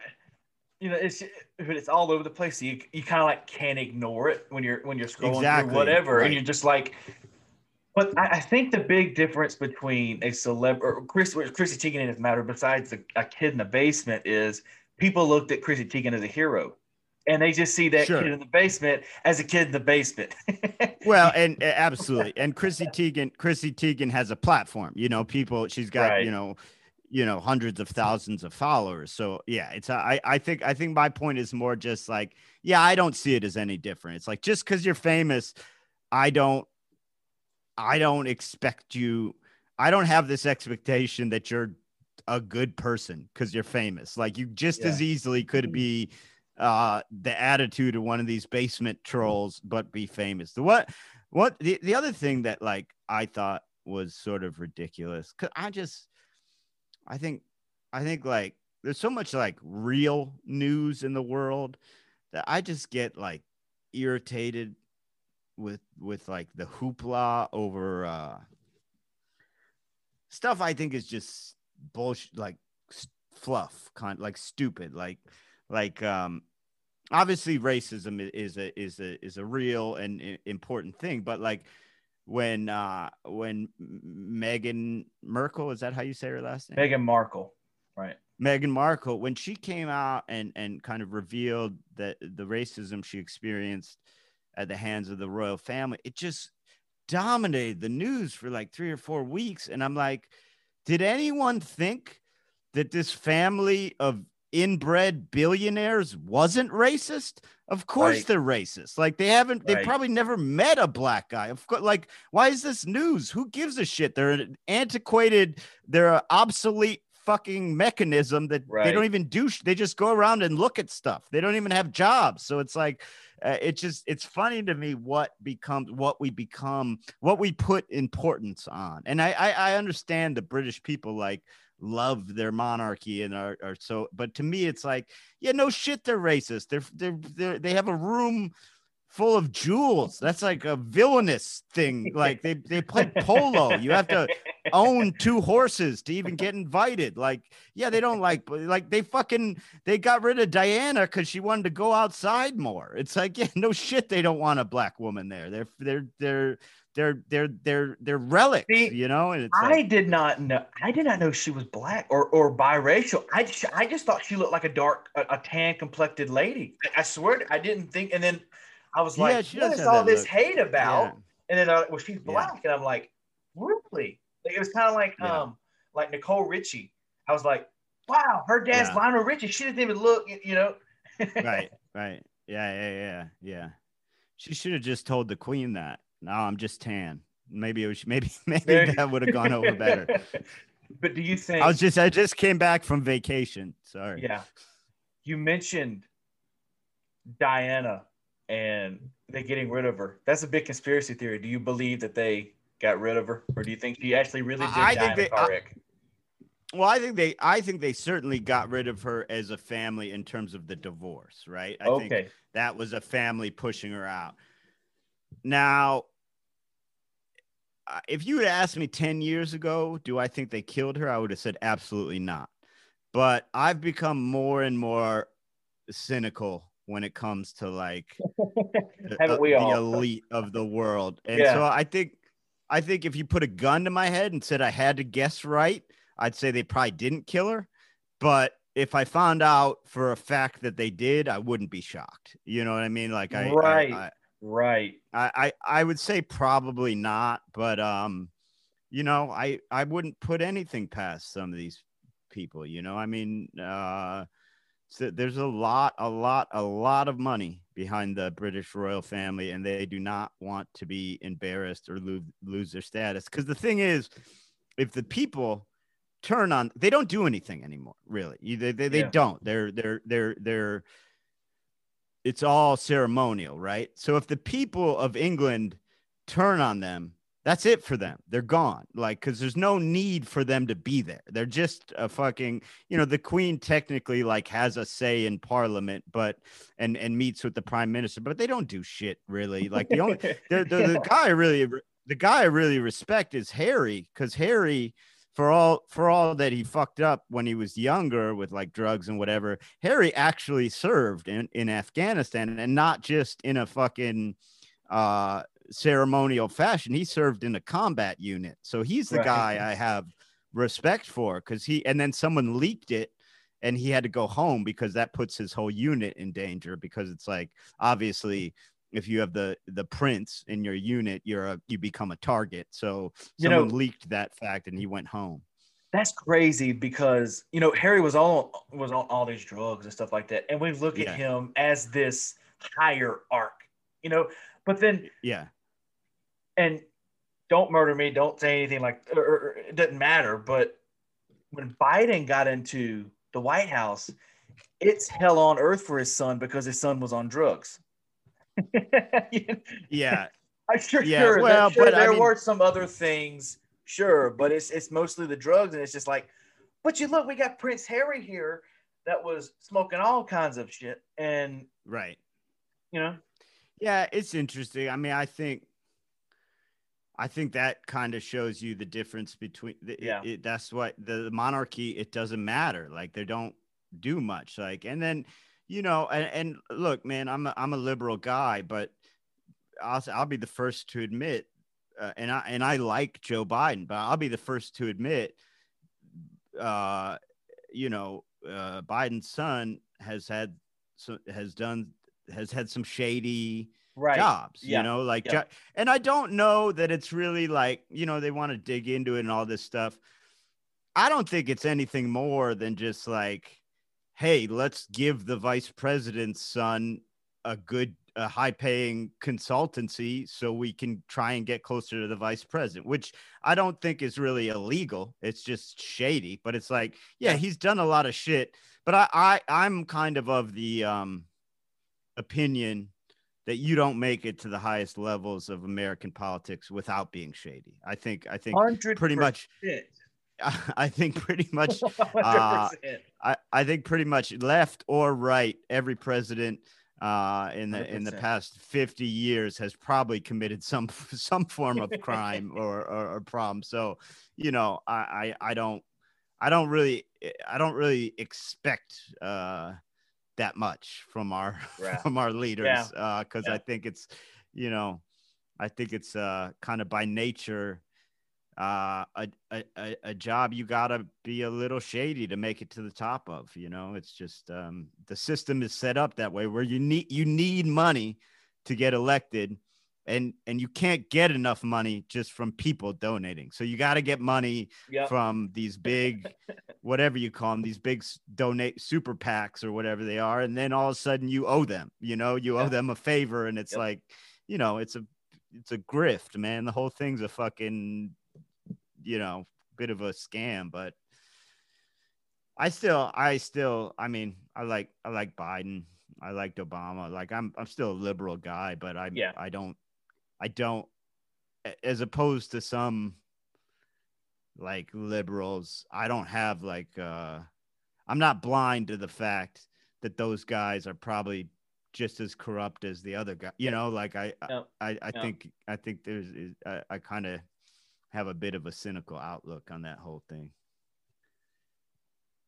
you know, it's it's all over the place. So you you kind of like can't ignore it when you're when you're scrolling exactly. through whatever, right. and you're just like. But I, I, think the big difference between a celeb or Chris, Chrissy Teigen in this matter, besides the, a kid in the basement, is people looked at Chrissy Teigen as a hero and they just see that sure. kid in the basement as a kid in the basement. well, and absolutely, and Chrissy Teigen, Chrissy Teigen has a platform. You know, people. She's got right. you know you know hundreds of thousands of followers so yeah it's I, I think i think my point is more just like yeah i don't see it as any different it's like just because you're famous i don't i don't expect you i don't have this expectation that you're a good person because you're famous like you just yeah. as easily could mm-hmm. be uh the attitude of one of these basement trolls but be famous the what what the, the other thing that like i thought was sort of ridiculous because i just I think I think like there's so much like real news in the world that I just get like irritated with with like the hoopla over uh stuff I think is just bullshit like fluff kind like stupid like like um obviously racism is a is a is a real and important thing but like when uh when Meghan Merkel is that how you say her last name? Meghan Markle, right? Meghan Markle when she came out and and kind of revealed that the racism she experienced at the hands of the royal family. It just dominated the news for like three or four weeks. And I'm like, did anyone think that this family of inbred billionaires wasn't racist? Of course Right. they're racist. Like they haven't, they Right. probably never met a black guy. Of course, like why is this news? Who gives a shit? They're an antiquated, they're an obsolete fucking mechanism that they don't even do. sh- They just go around and look at stuff. They don't even have jobs. So it's like, uh, it just it's funny to me what becomes what we become what we put importance on and I, I i understand the british people like love their monarchy and are, are so but to me it's like yeah no shit they're racist they're they're, they're they have a room full of jewels that's like a villainous thing like they they play polo you have to own two horses to even get invited like yeah they don't like like they fucking they got rid of Diana because she wanted to go outside more. It's like, yeah, no shit, they don't want a black woman there. They're they're they're they're they're they're they're relics, See, you know. And it's I like, did not know. I did not know she was black or, or biracial. I just, I just thought she looked like a dark, a, a tan complected lady. I swear, I didn't think. And then I was Yeah, like, she "What is all this look. hate about?" yeah, And then I well, she's Yeah. black, and I'm like, really? It was kind of like Yeah. um like Nicole Richie. I was like, wow, her dad's Yeah. Lionel Richie. She didn't even look, you know. right, right, yeah, yeah, yeah, yeah. She should have just told the queen that. No, I'm just tan. Maybe it was maybe maybe There- that would have gone over better. but do you think? I was just I just came back from vacation. Sorry. Yeah. You mentioned Diana and they getting rid of her. That's a big conspiracy theory. Do you believe that they got rid of her, or do you think she actually really did I die think in a car wreck? Well, I think they I think they certainly got rid of her as a family in terms of the divorce, right? I think okay. that was a family pushing her out. Now, if you had asked me 10 years ago, do I think they killed her? I would have said absolutely not. But I've become more and more cynical when it comes to like the, uh, the elite of the world. And Yeah. so I think I think if you put a gun to my head and said I had to guess right, I'd say they probably didn't kill her. But if I found out for a fact that they did, I wouldn't be shocked. You know what I mean? Like I, I- Right. I, Right. I, I, I would say probably not, but um, you know, I, I wouldn't put anything past some of these people. You know, I mean, uh, so there's a lot, a lot, a lot of money behind the British royal family, and they do not want to be embarrassed or lose lose their status. Because the thing is, if the people turn on, they don't do anything anymore. Really, they they, they Yeah. don't. They're they're they're they're it's all ceremonial, right? So if the people of England turn on them, that's it for them. They're gone. Like, because there's no need for them to be there. They're just a fucking, you know, the queen technically like has a say in parliament, but and and meets with the prime minister, but they don't do shit really. Like the only the, the, the guy I really the guy I really respect is Harry because Harry for all for all that he fucked up when he was younger with like drugs and whatever Harry actually served in in Afghanistan and not just in a fucking uh ceremonial fashion he served in a combat unit so he's the Right. guy I have respect for cuz he and then someone leaked it and he had to go home because that puts his whole unit in danger because it's like obviously if you have the the prince in your unit you're a you become a target so You know- someone leaked that fact and he went home That's crazy because you know Harry was all was on all these drugs and stuff like that, and we look Yeah. at him as this higher arc, you know. But then, yeah and don't murder me, don't say anything like, or, or- it doesn't matter. But when Biden got into the White House, it's hell on earth for his son because his son was on drugs. yeah I'm sure, Yeah, sure, well, sure but I there mean- were some other things, sure, but it's it's mostly the drugs, and it's just like, but you look, we got Prince Harry here that was smoking all kinds of shit, and right you know, Yeah, it's interesting. I mean, I think I think that kind of shows you the difference between the, Yeah. it, that's what the, the monarchy it doesn't matter. Like they don't do much like and then you know and, and look man I'm a, I'm a liberal guy but I'll I'll be the first to admit uh, and I and I like Joe Biden but I'll be the first to admit uh you know uh Biden's son has had so has done has had some shady right. jobs. Yeah. You know, like, Yeah. jo- and I don't know that it's really like you know they want to dig into it and all this stuff. I don't think it's anything more than just like, hey, let's give the vice president's son a good, a high paying consultancy so we can try and get closer to the vice president, which I don't think is really illegal. It's just shady, but it's like, yeah, Yeah. he's done a lot of shit. But I, I I'm kind of of the um opinion that you don't make it to the highest levels of American politics without being shady. I think I think 100%. pretty much I think pretty much uh, I, I think pretty much left or right, every president uh, in the in the past 50 years has probably committed some some form of crime or, or, or problem. So, you know, I, I I don't I don't really I don't really expect uh, that much from our Yeah. from our leaders Yeah. because Yeah. I think it's you know I think it's uh, kind of by nature uh, a, a, a, a job you gotta be a little shady to make it to the top of. You know, it's just um, the system is set up that way where you need you need money to get elected, and and you can't get enough money just from people donating. So you got to get money Yep. from these big, whatever you call them, these big donate super PACs or whatever they are, and then all of a sudden you owe them. You know, you owe them a favor, and it's Yep. like, you know, it's a it's a grift, man. The whole thing's a fucking, you know, bit of a scam. But I still, I still, I mean, I like I like Biden. I liked Obama. Like I'm I'm still a liberal guy, but I Yeah. I don't I don't as opposed to some like liberals, I don't have like uh I'm not blind to the fact that those guys are probably just as corrupt as the other guy. You know, like I I- Yep. I, I Yeah. think I think there's I, I kind of have a bit of a cynical outlook on that whole thing.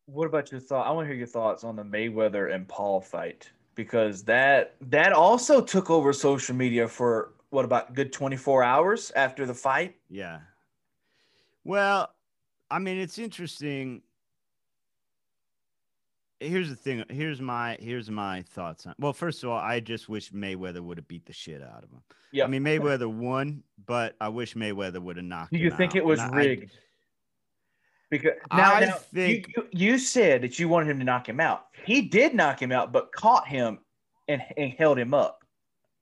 What about your thought? I want to hear your thoughts on the Mayweather and Paul fight because that that also took over social media for what about a good 24 hours after the fight? Yeah. Well, I mean, it's interesting. Here's the thing. Here's my here's my thoughts on. Well, first of all, I just wish Mayweather would have beat the shit out of him. Yeah. I mean, Mayweather won, but I wish Mayweather would have knocked. Do you him think out. it was And I- rigged? Because now, I now, think- you, you, you said that you wanted him to knock him out. He did knock him out, but caught him and, and held him up.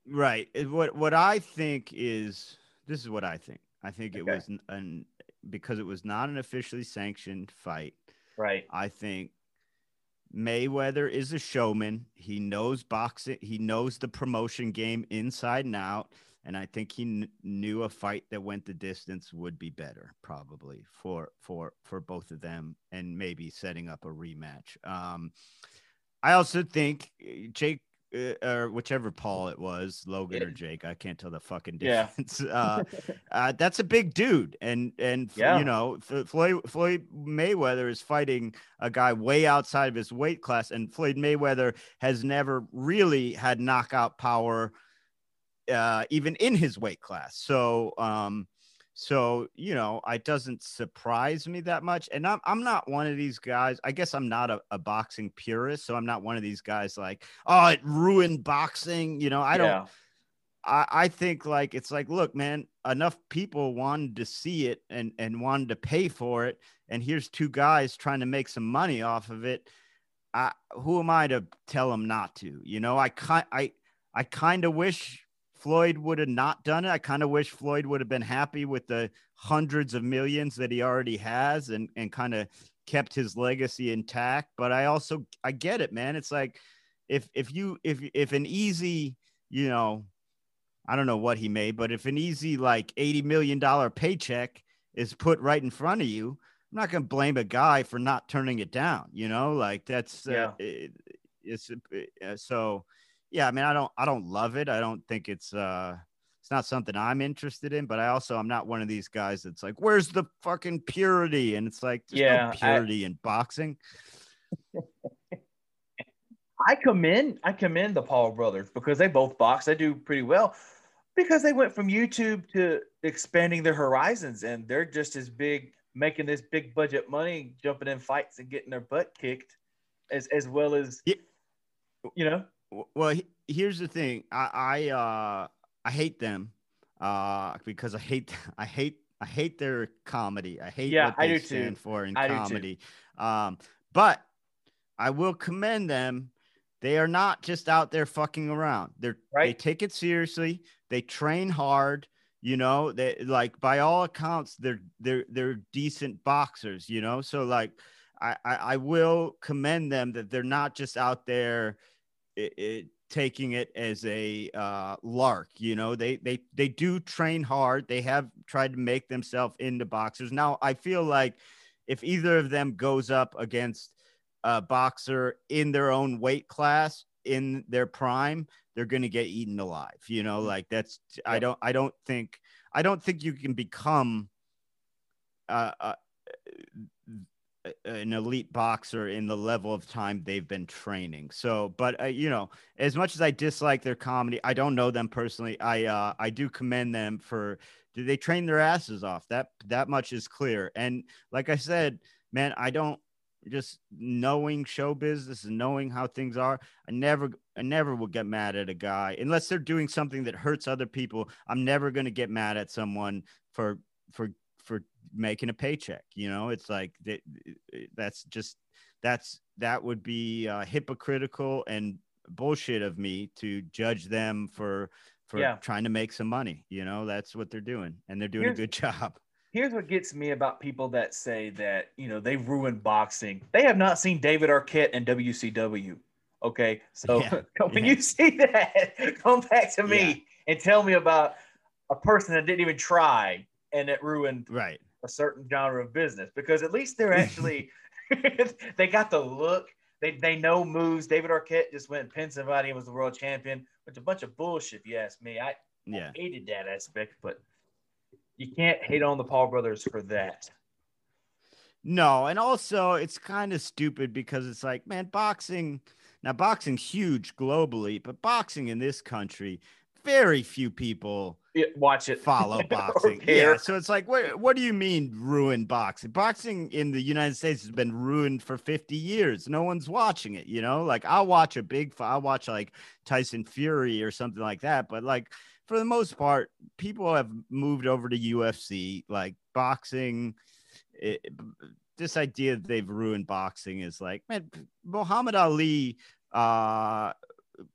Right. What what I think is this is what I think. I think it was an, an because it was not an officially sanctioned fight. Right. I think Mayweather is a showman. He knows boxing. He knows the promotion game inside and out. And I think he kn- knew a fight that went the distance would be better, probably for for for both of them, and maybe setting up a rematch. Um, I also think uh, Jake or whichever Paul it was, Logan or Jake, I can't tell the fucking Yeah. difference. Uh, uh, that's a big dude, and and Yeah. you know Floyd Floyd Mayweather is fighting a guy way outside of his weight class, and Floyd Mayweather has never really had knockout power, uh, even in his weight class. So, um, so you know, it doesn't surprise me that much. And I'm I'm not one of these guys. I guess I'm not a, a boxing purist, so I'm not one of these guys like, oh, it ruined boxing. You know, I don't. Yeah. I, I think like it's like look man enough people wanted to see it and and wanted to pay for it and here's two guys trying to make some money off of it I, who am I to tell them not to you know I kind I I kind of wish Floyd would have not done it I kind of wish Floyd would have been happy with the hundreds of millions that he already has and and kind of kept his legacy intact but I also I get it man it's like if if you if if an easy you know I don't know what he made, but if an easy like eighty million dollar paycheck is put right in front of you, I'm not going to blame a guy for not turning it down. You know, like that's uh, Yeah. it, it's uh, so. Yeah, I mean, I don't, I don't love it. I don't think it's, uh, it's not something I'm interested in. But I also, I'm not one of these guys that's like, where's the fucking purity? And it's like, Yeah, no I- purity in boxing. I commend I commend the Paul brothers because they both box. They do pretty well because they went from YouTube to expanding their horizons and they're just as big making this big budget money, jumping in fights and getting their butt kicked as as well as Yeah. you know. Well, here's the thing. I I uh I hate them uh because I hate I hate I hate their comedy. I hate Yeah, what they stand too. for in I comedy. Um, but I will commend them. They are not just out there fucking around. They're they take it seriously. They train hard. You know, they like by all accounts, they're they're they're decent boxers. You know, so like I I, I will commend them that they're not just out there. It, it, taking it as a uh, lark. You know, they they they do train hard. They have tried to make themselves into boxers. Now, I feel like if either of them goes up against a boxer in their own weight class in their prime, they're going to get eaten alive. You know, like that's I don't I don't think I don't think you can become uh, uh, an elite boxer in the level of time they've been training. So, but uh, you know, as much as I dislike their comedy, I don't know them personally. I uh, I do commend them for do they train their asses off. That that much is clear. And like I said, man, I don't just knowing show business and knowing how things are. I never I never will get mad at a guy unless they're doing something that hurts other people. I'm never going to get mad at someone for for for making a paycheck. You know, it's like that. That's just that's that would be uh, hypocritical and bullshit of me to judge them for for Yeah. trying to make some money. You know, that's what they're doing, and they're doing Here's- a good job. Here's what gets me about people that say that you know they ruined boxing. They have not seen David Arquette and WCW. Okay, so Yeah, when yeah. you see that, come back to me and tell me about a person that didn't even try and it ruined Right. A certain genre of business because at least they're actually they got the look. They, they know moves. David Arquette just went and pinned somebody and was the world champion, which a bunch of bullshit, if you ask me. I Yeah. hated that aspect, but you can't hate on the Paul brothers for that. No, and also it's kind of stupid because it's like, man, boxing now boxing's huge globally, but boxing in this country, very few people Yeah, watch it. follow boxing. yeah, so it's like, what what do you mean ruin boxing? Boxing in the United States has been ruined for 50 years. No one's watching it, you know? Like I'll watch a big I'll watch like Tyson Fury or something like that, but like for the most part, people have moved over to UFC, like boxing it, this idea that they've ruined boxing is like, man, Muhammad Ali uh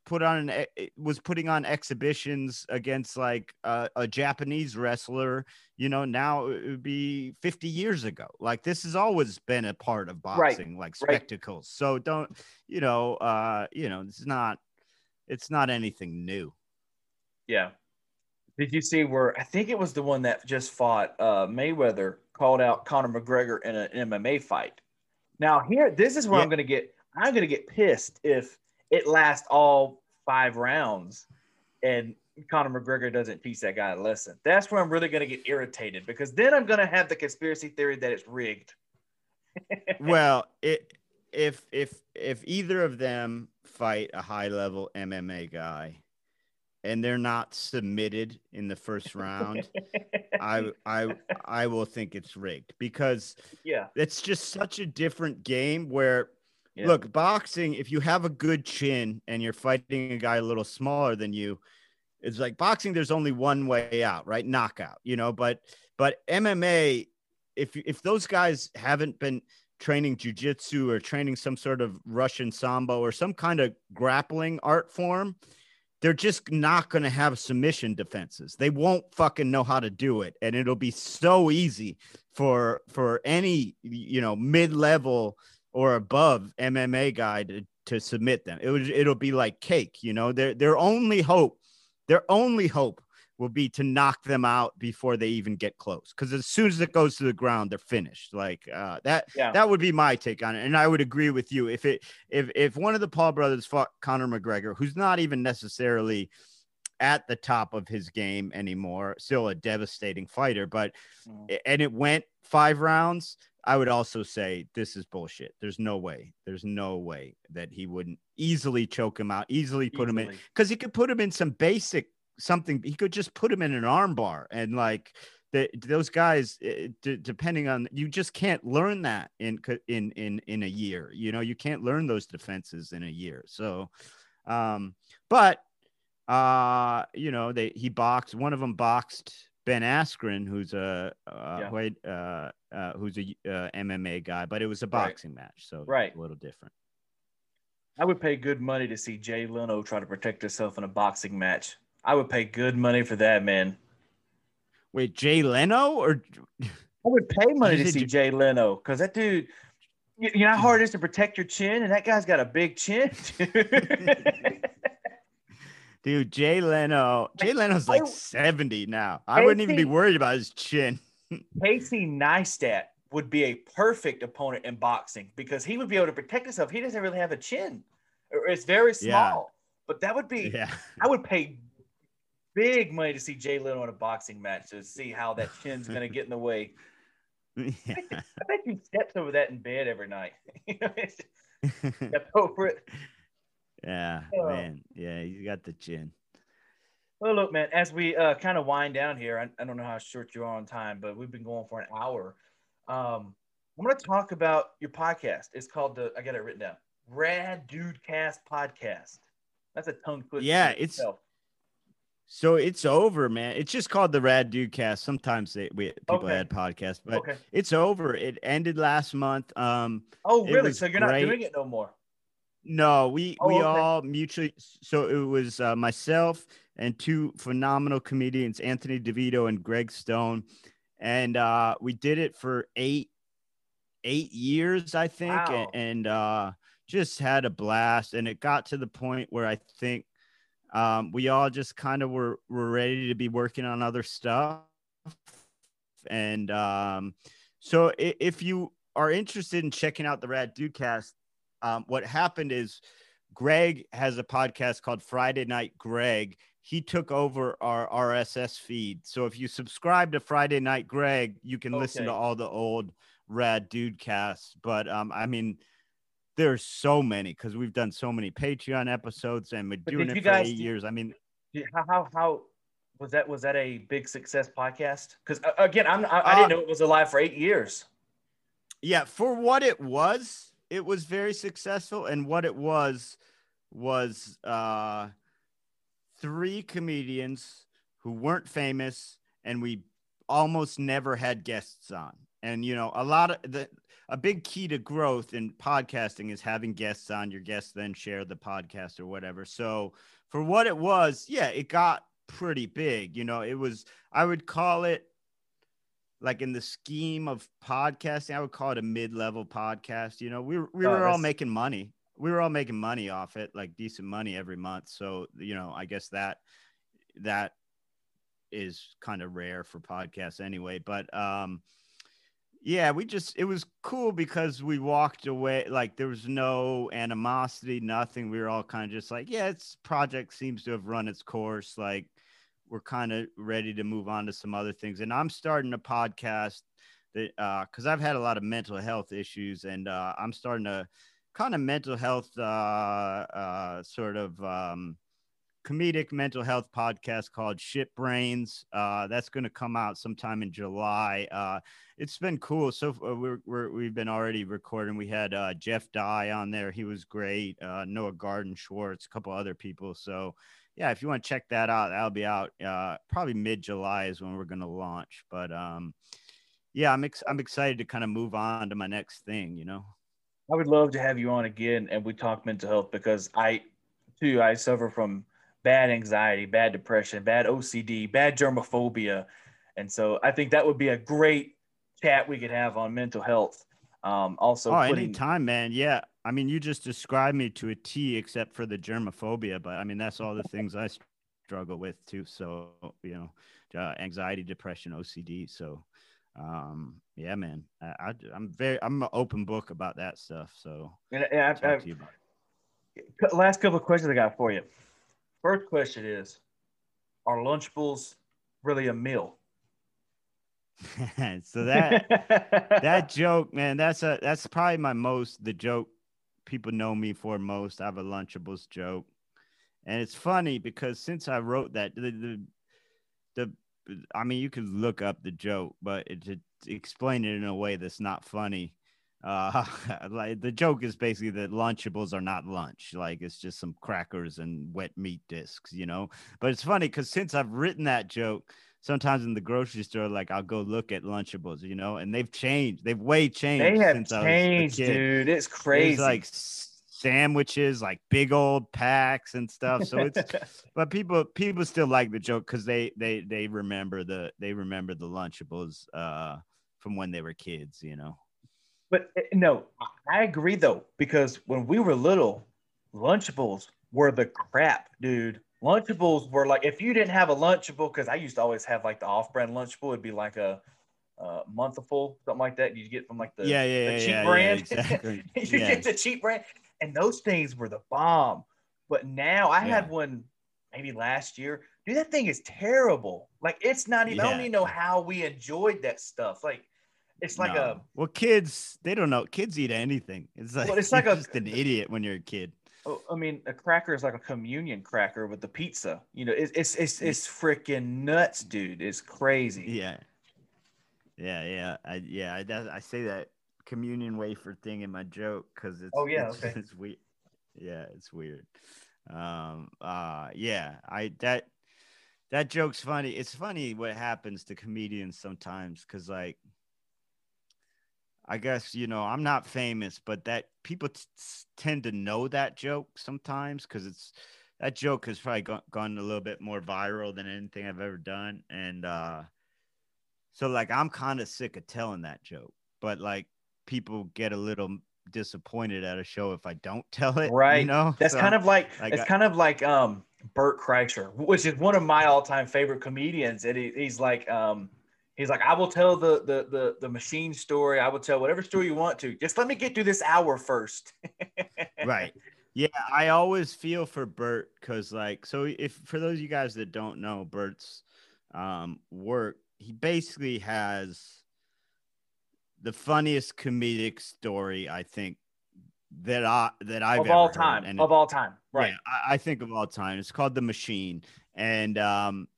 put on an e- was putting on exhibitions against like a, a Japanese wrestler, you know, now it would be 50 years ago. Like this has always been a part of Right, boxing, like right. spectacles. So don't, you know, uh, you know, it's not it's not anything new. Yeah. Did you see where I think it was the one that just fought uh, Mayweather called out Conor McGregor in an MMA fight? Now here, this is where Yeah. I'm gonna get. I'm gonna get pissed if it lasts all five rounds and Conor McGregor doesn't teach that guy a lesson. That's where I'm really gonna get irritated because then I'm gonna have the conspiracy theory that it's rigged. well, it if if if either of them fight a high level MMA guy and they're not submitted in the first round, I I I will think it's rigged because yeah. it's just such a different game where Yeah. look, boxing, if you have a good chin and you're fighting a guy a little smaller than you, it's like boxing, there's only one way out, right? Knockout, you know, but but MMA, if if those guys haven't been training jujitsu or training some sort of Russian sambo or some kind of grappling art form, they're just not going to have submission defenses. They won't fucking know how to do it, and it'll be so easy for for any you know mid level or above MMA guy to to submit them. It would it'll be like cake, you know. Their their only hope, their only hope will be to knock them out before they even get close. Because as soon as it goes to the ground, they're finished. Like uh, that. Yeah. That would be my take on it, and I would agree with you. If it if if one of the Paul brothers fought Conor McGregor, who's not even necessarily at the top of his game anymore, still a devastating fighter, but Mhm. and it went five rounds. I would also say this is bullshit. There's no way. There's no way that he wouldn't easily choke him out, easily put him in because he could put him in some basic something. He could just put him in an armbar and like the, those guys, eh, d- depending on you, just can't learn that in in in in a year. You know, you can't learn those defenses in a year. So, Um, but uh, you know, they he boxed. One of them boxed Ben Askren, who's a uh, Yeah. who, uh, uh, who's a uh, MMA guy, but it was a Right. boxing match, so Right. a little different. I would pay good money to see Jay Leno try to protect herself in a boxing match. I would pay good money for that, man. Wait, Jay Leno or I would pay money to see Jay Leno because that dude, you know how hard it is to protect your chin, and that guy's got a big chin. dude Jay Leno? Jay Leno's like I- seventy now. I wouldn't even be worried about his chin. Casey Neistat would be a perfect opponent in boxing because he would be able to protect himself. He doesn't really have a chin, it's very Yeah. small. But that would be, Yeah. I would pay big money to see Jay Leno in a boxing match to see how that chin's going to get in the way. yeah. I bet he steps over that in bed every night. You know, step over it. Yeah, Oh. man. Yeah, he's got the chin. Well, look, man, as we uh, kind of wind down here, I, I don't know how short you are on time, but we've been going for an hour. Um, I'm going to talk about your podcast. It's called the, I got it written down, Rad Dude Cast Podcast. That's a tongue twister. Yeah, it's- itself. So it's over, man. It's just called the Rad Dude Cast. Sometimes they we people Okay. add podcasts, but okay. it's over. It ended last month. Um, Oh, really? So you're not great. doing it no more? No, we Oh, we okay. all mutually. So it was uh, myself and two phenomenal comedians, Anthony DeVito and Greg Stone, and uh, we did it for eight eight years, I think, Wow. and uh, just had a blast. And it got to the point where I think um, we all just kind of were were ready to be working on other stuff. And um, so if you are interested in checking out the Rad Dudecast, um, what happened is Greg has a podcast called Friday Night Greg. He took over our RSS feed. So if you subscribe to Friday Night Greg, you can listen to all the old Rad dude casts. But um, I mean, there's so many because we've done so many Patreon episodes and we're doing it for guys eight years. I mean, How, how, how was that? Was that a big success podcast? Because again, I'm, I, I didn't Uh, know it was alive for eight years. yeah, for what it was, it was very successful. And what it was was uh, three comedians who weren't famous, and we almost never had guests on. And you know, a lot of the a big key to growth in podcasting is having guests on. Your guests then share the podcast or whatever. So for what it was, yeah, it got pretty big. You know, it was I would call it like in the scheme of podcasting, I would call it a mid-level podcast. You know, we were- we Oh, were all making money. We were all making money off it, like decent money every month. So you know, I guess that that is kind of rare for podcasts anyway. But um, yeah, we just it was cool because we walked away like there was no animosity, nothing. We were all kind of just like, yeah, it's project seems to have run its course. Like we're kind of ready to move on to some other things. And I'm starting a podcast that uh because I've had a lot of mental health issues and uh I'm starting a kind of mental health uh uh sort of um comedic mental health podcast called Shit Brains. Uh, that's going to come out sometime in July. Uh, it's been cool. So uh, we're we've been already recording. We had uh, Jeff Dye on there. He was great. Uh, Noah Gardenswartz, a couple other people. So yeah, if you want to check that out, that'll be out uh, probably mid July is when we're going to launch. But um, yeah, I'm ex- I'm excited to kind of move on to my next thing. You know. I would love to have you on again and we talk mental health because I, too, I suffer from bad anxiety, bad depression, bad OCD, bad germophobia. And so I think that would be a great chat we could have on mental health. Um, also, oh, putting, anytime, man. Yeah. I mean, you just described me to a T, except for the germophobia. But I mean, that's all the things I struggle with too. So you know, uh, anxiety, depression, OCD. So um, yeah, man. I, I I'm very I'm an open book about that stuff. So and, and I- talk I- to you about. Last couple of questions I got for you. First question is Are Lunchables really a meal? so that that joke, man, that's a that's probably my most the joke people know me for most. I have a Lunchables joke, and it's funny because since I wrote that, the the, the I mean, you could look up the joke, but it, to explain it in a way that's not funny. Uh, like the joke is basically that Lunchables are not lunch. Like it's just some crackers and wet meat discs, you know. But it's funny because since I've written that joke, sometimes in the grocery store, like I'll go look at Lunchables, you know, and they've changed. They've way changed. They have since I was a changed, dude. It's There's, crazy. like sandwiches, like big old packs and stuff. So it's but people people still like the joke because they they they remember the they remember the Lunchables uh from when they were kids, you know. But uh, no, I agree though, because when we were little, Lunchables were the crap, dude. Lunchables were like if you didn't have a Lunchable, because I used to always have like the off-brand Lunchable, it'd be like a, uh monthful, something like that. You get from like the yeah, yeah, the yeah, cheap yeah, brand. Yeah, exactly. you get the cheap brand, and those things were the bomb. But now I had one maybe last year. Dude, that thing is terrible. Like it's not even. I don't even know how we enjoyed that stuff. Like it's like No. a well, kids they don't know. Kids eat anything. It's like Well, it's like a- just an idiot when you're a kid. Oh, I mean, a cracker is like a communion cracker with the pizza. You know, it's it's it's, it's freaking nuts, dude. It's crazy. Yeah, yeah, yeah. I yeah I that, I say that communion wafer thing in my joke because it's Oh, yeah, it's, okay. it's weird. Yeah, it's weird. Um. Uh. Yeah. I that that joke's funny. It's funny what happens to comedians sometimes because like. I guess you know I'm not famous, but that people t- tend to know that joke sometimes because it's that joke has probably gone, gone a little bit more viral than anything I've ever done, and uh, so like I'm kind of sick of telling that joke, but like people get a little disappointed at a show if I don't tell it, Right. You know, That's So, kind of like like it's I- kind of like um Bert Kreischer, which is one of my all-time favorite comedians. And he, he's like um he's like I will tell the, the the the machine story. I will tell whatever story you want to. Just let me get through this hour first. right. Yeah, I always feel for Bert because, like, so if for those of you guys that don't know Bert's um, work, he basically has the funniest comedic story I think that I that I've of all heard, time. and Of all time. Right. Yeah, I, I think of all time. It's called The Machine. And um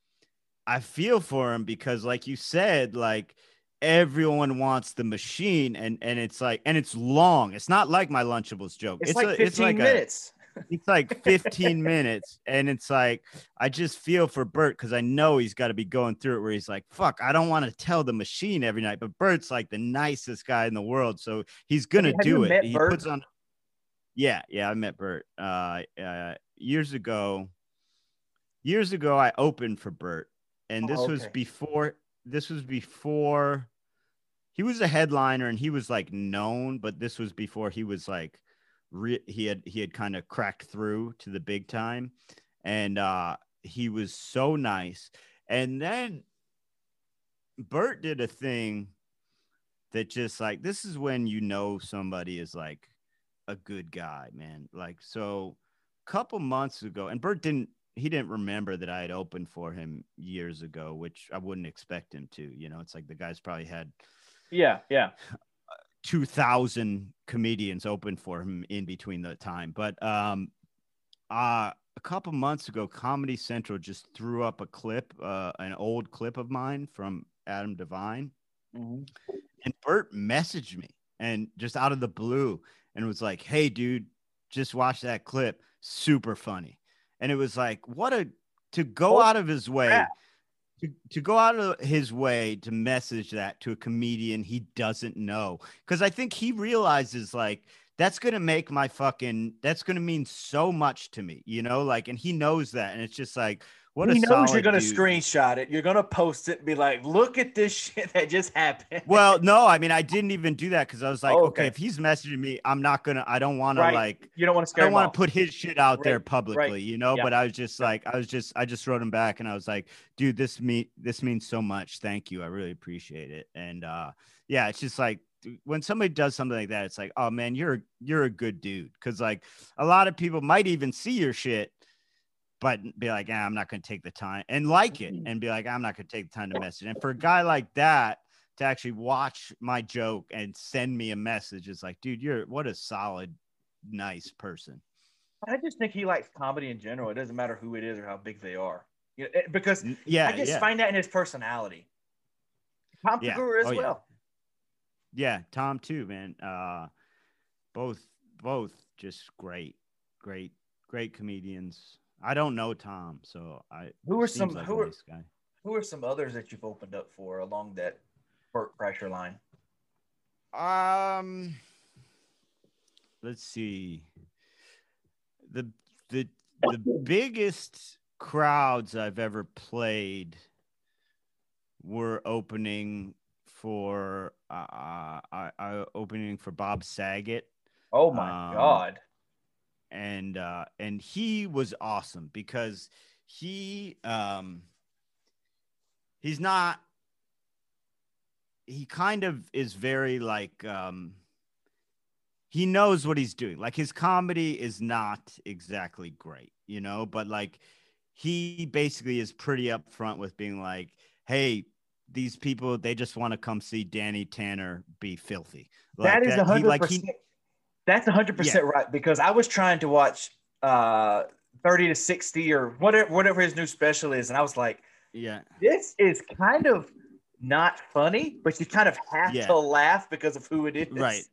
I feel for him because like you said, like everyone wants the machine and and it's like and it's long. It's not like my Lunchables joke. It's, like a, 15 it's like a- minutes. it's like 15 minutes and it's like i just feel for bert because i know he's got to be going through it where he's like fuck i don't want to tell the machine every night but bert's like the nicest guy in the world so he's gonna Have do it he Bert? puts on yeah yeah i met bert uh, uh years ago years ago i opened for bert and this Oh, was before this was before he was a headliner and he was like known but this was before he was like re- he had he had kind of cracked through to the big time. And uh he was so nice. And then bert did a thing that just like this is when you know somebody is like a good guy man. Like so a couple months ago and bert didn't he didn't remember that i had opened for him years ago which i wouldn't expect him to you know it's like the guy's probably had Yeah, yeah. 2000 comedians open for him in between the time but um uh a couple months ago comedy central just threw up a clip uh an old clip of mine from adam devine Mhm. and bert messaged me and just out of the blue and was like hey dude just watch that clip super funny and it was like what a to go Oh, out of his way crap. to, to go out of his way to message that to a comedian he doesn't know. Because i think he realizes like that's gonna make my fucking that's gonna mean so much to me you know? Like and he knows that. And it's just like what he knows you're gonna dude. screenshot it. You're gonna post it and be like, "Look at this shit that just happened." well no i mean i didn't even do that because i was like Oh, okay. okay. if he's messaging me i'm not gonna i don't want Right. to like you don't want to I don't want to put his shit out there Right, publicly, you know. yeah. But I was just like, I was just, I just wrote him back, and I was like, dude, this me, this means so much. Thank you, I really appreciate it. And uh, yeah, it's just like when somebody does something like that, it's like, oh man, you're you're a good dude, because like a lot of people might even see your shit, but be like, ah, I'm not gonna take the time and like it, Mhm. and be like, I'm not gonna take the time to message. And for a guy like that. To actually watch my joke and send me a message, it's like, dude, you're what a solid, nice person. I just think he likes comedy in general. It doesn't matter who it is or how big they are. You know, it- because Yeah, I just yeah. find that in his personality. Tom Yeah. Segura as Oh, yeah. well. Yeah, Tom too, man. Uh, both both just great, great, great comedians. I don't know Tom, so I. Who are some- like who are- nice guy. Who are some others that you've opened up for along that Bert Kreischer line? Um, let's see. The the the biggest crowds I've ever played were opening for uh, I, I opening for Bob Saget Oh my Um, god. And uh and he was awesome because he um he's not he kind of is very like um he knows what he's doing like his comedy is not exactly great you know but like he basically is pretty upfront with being like hey these people they just want to come see danny tanner be filthy like that is he- a hundred like he- percent. That's hundred percent right because I was trying to watch uh Zero to Sixty or whatever whatever his new special is, and I was like, yeah this is kind of not funny, but you kind of have Yeah. to laugh because of who it is. Right.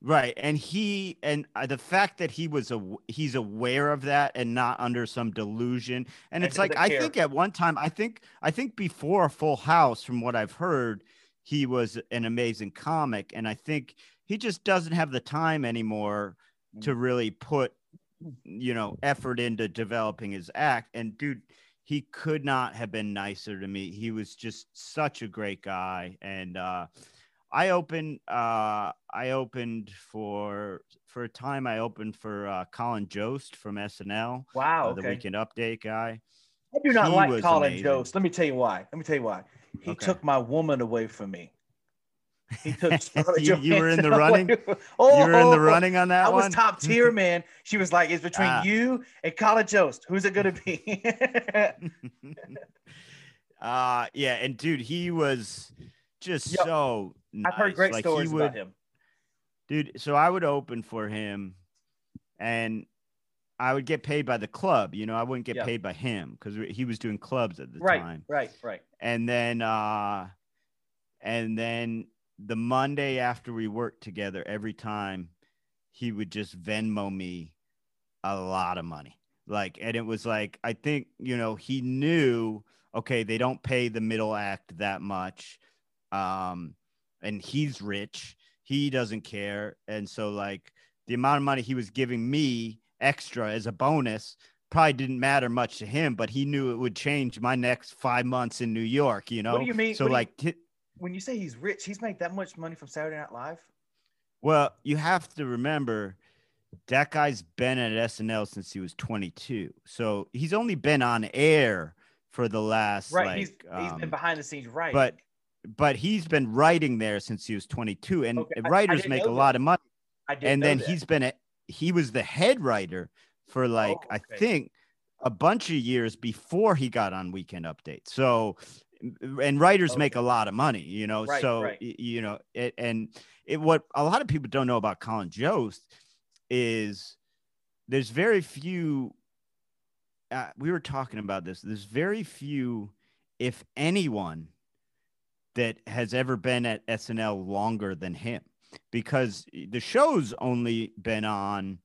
Right, and he and uh, the fact that he was a he's aware of that and not under some delusion, and And it's like I care. think at one time I think I think before Full House, from what I've heard, he was an amazing comic, and I think he just doesn't have the time anymore to Mm. really put you know effort into developing his act. And dude, he could not have been nicer to me. He was just such a great guy, and uh, I opened uh I opened for for a time I opened for uh Colin Jost from SNL, Wow. uh, the okay. weekend update guy. I do not he like Colin amazing. Jost. Let me tell you why. Let me tell you why. He Okay. took my woman away from me. He took You- you were in the running? Oh, you were in the running on that one? I was one. top tier, man. She was like, "It's between Ah. you and Colin Jost. Who's it gonna be?" uh yeah, and dude, he was just Yep. so I've heard nice. great Like, he stories would- about him. dude so i would open for him and i would get paid by the club you know i wouldn't get Yeah. paid by him because he was doing clubs at the Right, time right, right. and then uh and then the monday after we worked together every time he would just venmo me a lot of money. Like and it was like i think you know he knew okay they don't pay the middle act that much um and he's rich he doesn't care. And so like the amount of money he was giving me extra as a bonus probably didn't matter much to him but he knew it would change my next five months in new york you know What do you mean- so what you- like t- When you say he's rich, he's made that much money from Saturday Night Live. well you have to remember that guy's been at snl since he was 22 so he's only been on air for the last Right. like, he's he's been um, behind the scenes, right? but but he's been writing there since he was 22 and Okay, I- I writers make a know lot of money I and then that. he's been a, he was the head writer for like Oh, i think a bunch of years before he got on weekend update so and writers make a lot of money you know Right, so right. you know it, and it what a lot of people don't know about colin jost is there's very few uh, we were talking about this there's very few if anyone that has ever been at snl longer than him because the show's only been on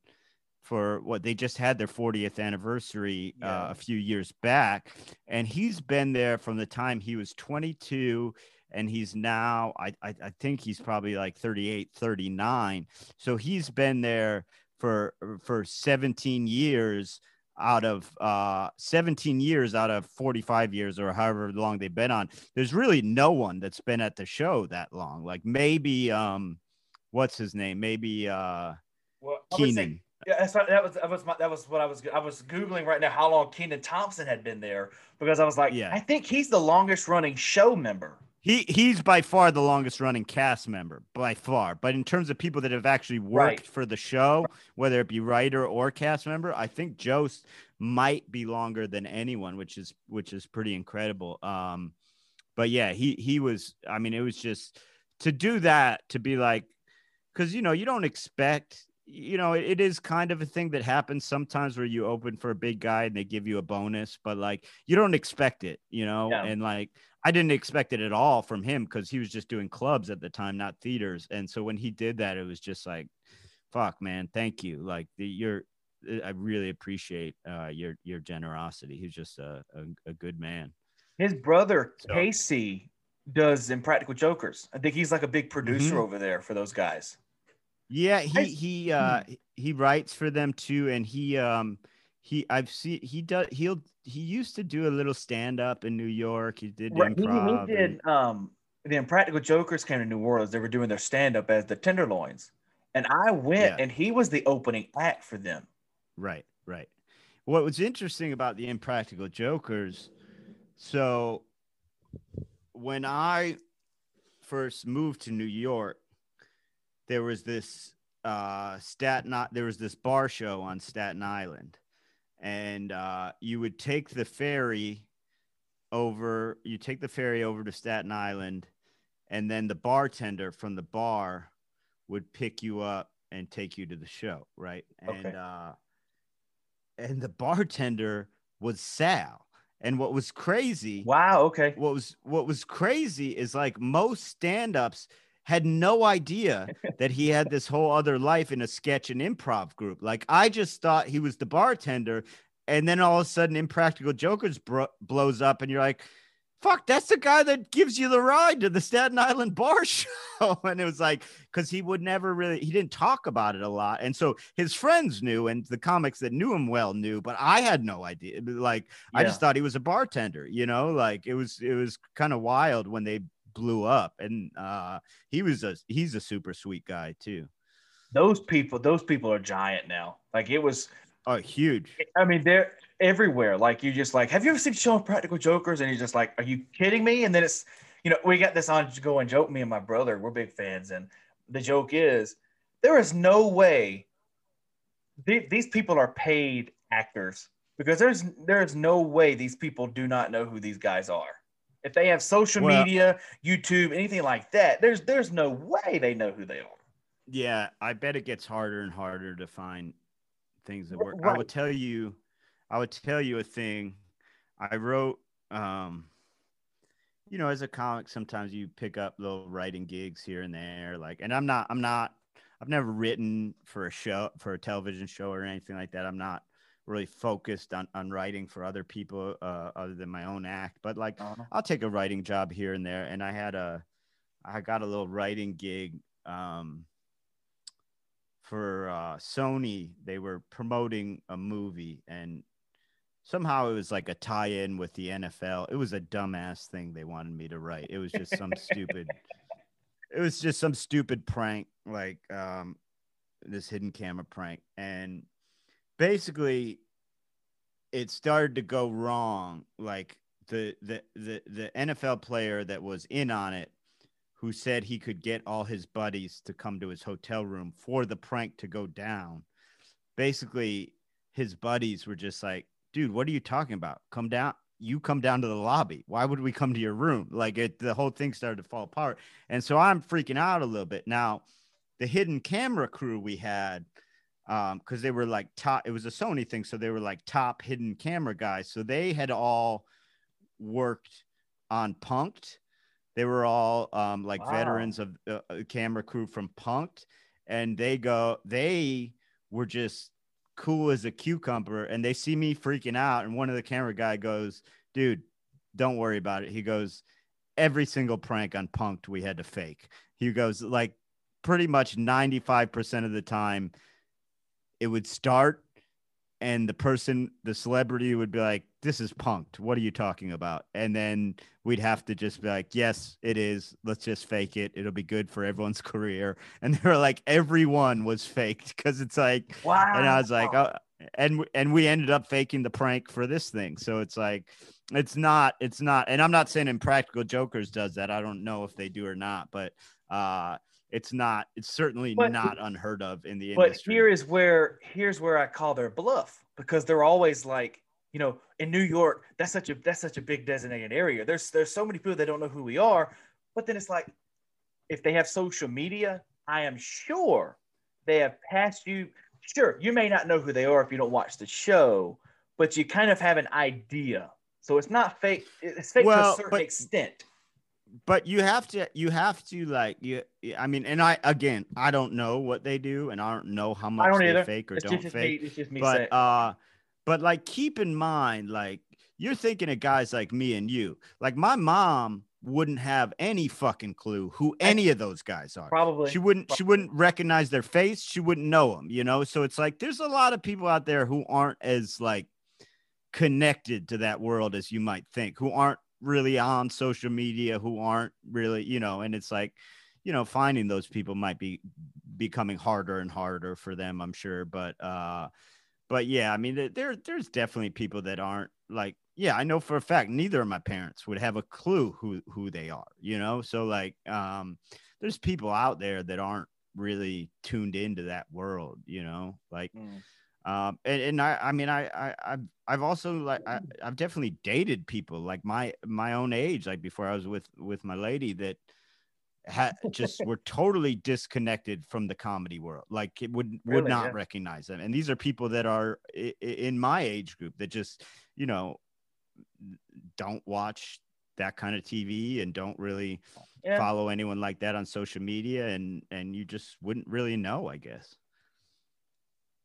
for what they just had their 40th anniversary uh, a few years back. And he's been there from the time he was 22 and he's now I, I i think he's probably like 38 39 so he's been there for for 17 years out of uh 17 years out of 45 years or however long they've been on. There's really no one that's been at the show that long. Like maybe um what's his name? Maybe uh well, kenan Yeah, that's what, that was that was my, that was what I was I was googling right now how long Kenan Thompson had been there because I was like, Yeah. I think he's the longest running show member. he he's by far the longest running cast member by far but in terms of people that have actually worked Right. for the show whether it be writer or cast member i think jost might be longer than anyone which is which is pretty incredible um but yeah he he was i mean it was just to do that to be like because you know you don't expect you know, it, is kind of a thing that happens sometimes where you open for a big guy and they give you a bonus, but like you don't expect it, you know, Yeah. and like I didn't expect it at all from him because he was just doing clubs at the time, not theaters. And so when he did that, it was just like, fuck, man, thank you. Like the, you're, I really appreciate uh, your your generosity. He's just a, a, a good man. His brother So- Casey does Impractical Jokers. I think he's like a big producer Mhm. over there for those guys. Yeah, he he uh he writes for them too, and he um he I've seen he does he'll he used to do a little stand up in New York. He did Right, improv. he did. Um, the Impractical Jokers came to New Orleans. They were doing their stand up as the Tenderloins, and I went, Yeah. and he was the opening act for them. right, right. What was interesting about the Impractical Jokers, so when I first moved to New York, there was this uh Staten I- there was this bar show on Staten Island, and uh, you would take the ferry over. You take the ferry over to Staten Island, and then the bartender from the bar would pick you up and take you to the show, right? And Okay. uh, and the bartender was Sal. And what was crazy Wow. Okay. what was what was crazy is like most stand-ups had no idea that he had this whole other life in a sketch and improv group. Like I just thought he was the bartender, and then all of a sudden, Impractical Jokers bro- blows up, and you're like, "Fuck, that's the guy that gives you the ride to the Staten Island bar show." and it was like because he would never really he didn't talk about it a lot, and so his friends knew, and the comics that knew him well knew, but I had no idea. Like I just thought he was a bartender, you know, like it was it was kind of wild when they blew up and uh he was a he's a super sweet guy too. Those people. Those people are giant now. Like it was. Oh, huge. I mean, they're everywhere. Like you just like, have you ever seen show Practical Jokers? And you're just like, are you kidding me? And then it's, you know, we got this ongoing joke. Me and my brother, we're big fans, and the joke is, there is no way the- these people are paid actors because there's there's no way these people do not know who these guys are. If they have social Well- media, YouTube, anything like that, there's there's no way they know who they are. Yeah, I bet it gets harder and harder to find things that work. I right. would tell you I would tell you a thing. I wrote um you know, as a comic sometimes you pick up little writing gigs here and there like and I'm not I'm not I've never written for a show for a television show or anything like that. I'm not really focused on on writing for other people uh other than my own act, but like I'll take a writing job here and there. And I had a, I got a little writing gig um, for uh, Sony. They were promoting a movie, and somehow it was like a tie-in with the NFL. It was a dumbass thing they wanted me to write. It was just some stupid. It was just some stupid prank, like um, this hidden camera prank, and basically it started to go wrong. Like the the the the NFL player that was in on it who said he could get all his buddies to come to his hotel room for the prank to go down basically his buddies were just like dude what are you talking about? Come down you come down to the lobby. Why would we come to your room? Like it the whole thing started to fall apart. And so i'm freaking out a little bit. Now the hidden camera crew we had um because they were like top it was a sony thing so they were like top hidden camera guys so they had all worked on Punk'd they were all um like Wow. veterans of uh, uh, camera crew from Punk'd and they go they were just cool as a cucumber and they see me freaking out and one of the camera guy goes dude don't worry about it. He goes every single prank on Punk'd we had to fake. He goes like pretty much 95% of the time it would start and the person the celebrity would be like this is Punk'd what are you talking about and then we'd have to just be like yes it is let's just fake it it'll be good for everyone's career and they were like everyone was faked because it's like Wow. and I was like, oh, and and we ended up faking the prank for this thing. So it's like, it's not, it's not, and I'm not saying Impractical Jokers does that. I don't know if they do or not, but uh, it's not, it's certainly But- not unheard of in the but industry. here is where here's where I call their bluff because they're always like, you know, in New York, that's such a that's such a big designated area. There's there's so many people that don't know who we are, but then it's like, if they have social media, I am sure they have passed you. Sure, you may not know who they are if you don't watch the show, but you kind of have an idea. So it's not fake. It's fake well, to a certain but, extent. But you have to, you have to like you. I mean, and I again, I don't know what they do, and I don't know how much they either. fake or it's don't just fake. Me, it's just me but saying. uh, but like keep in mind, like you're thinking of guys like me and you. Like my mom wouldn't have any fucking clue who any of those guys are. Probably. She wouldn't she wouldn't recognize their face. She wouldn't know them, you know? So it's like there's a lot of people out there who aren't as like connected to that world as you might think, who aren't really on social media, who aren't really, you know, and it's like, you know, finding those people might be becoming harder and harder for them, I'm sure, but uh but yeah, I mean there there's definitely people that aren't like yeah, I know for a fact neither of my parents would have a clue who who they are, you know? So like um there's people out there that aren't really tuned into that world, you know? Like mm. Um and, and I I mean I I I've, I've also like I, I've definitely dated people like my my own age like before I was with with my lady that had just were totally disconnected from the comedy world like it would would really, not yeah. recognize them and these are people that are in my age group that just you know don't watch that kind of TV and don't really yeah. follow anyone like that on social media and and you just wouldn't really know, I guess.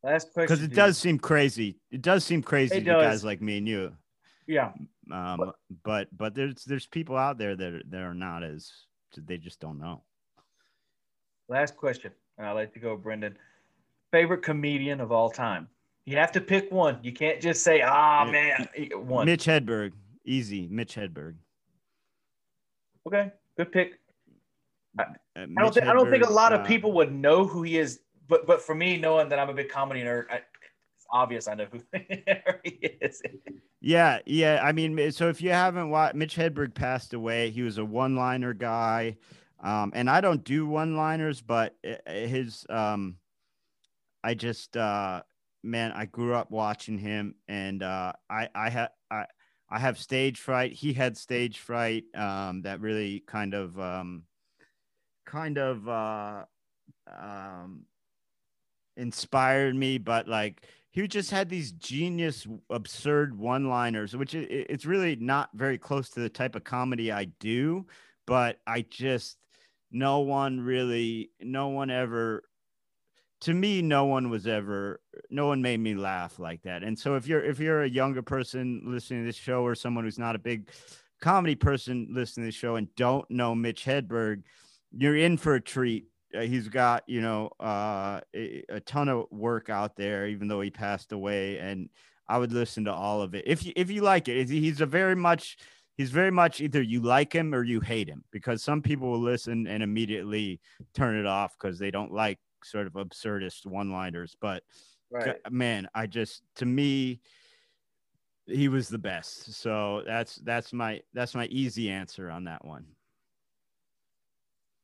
Last question. Because it does seem crazy. It does seem crazy it to does. guys like me and you. Yeah. Um, but, but but there's there's people out there that are, that are not as they just don't know. Last question. I'll let you go, Brendan. Favorite comedian of all time? You have to pick one. You can't just say, "Ah, oh, man, one." Mitch Hedberg, easy. Mitch Hedberg. Okay, good pick. I, uh, I don't think I don't think a lot of uh, people would know who he is, but but for me, knowing that I'm a big comedy nerd, I, it's obvious I know who he is. Yeah, yeah. I mean, so if you haven't watched, Mitch Hedberg passed away. He was a one-liner guy, um, and I don't do one-liners, but uh, his um, I just uh, man, I grew up watching him, and uh, I I had I I have stage fright. He had stage fright. Um, that really kind of um, kind of uh, um, inspired me. But like he just had these genius, absurd one-liners, which it, it's really not very close to the type of comedy I do. But I just no one really, no one ever to me no one was ever no one made me laugh like that and so if you're if you're a younger person listening to this show or someone who's not a big comedy person listening to this show and don't know mitch hedberg you're in for a treat he's got you know uh, a, a, ton of work out there even though he passed away and i would listen to all of it if you if you like it he's a very much he's very much either you like him or you hate him because some people will listen and immediately turn it off because they don't like sort of absurdist one liners. But right. man, I just to me he was the best. So that's that's my that's my easy answer on that one.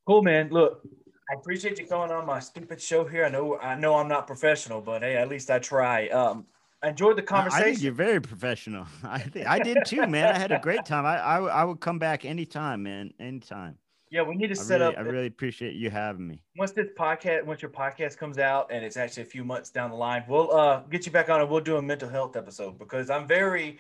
Cool, man. Look, I appreciate you coming on my stupid show here. I know I know I'm not professional, but hey, at least I try. Um, I enjoyed the conversation. I think you're very professional. I think I did too, man. I had a great time. I, I I would come back anytime, man. Anytime. Yeah, we need to set really, up. I really appreciate you having me. Once this podcast, once your podcast comes out, and it's actually a few months down the line, we'll uh get you back on and we'll do a mental health episode because I'm very,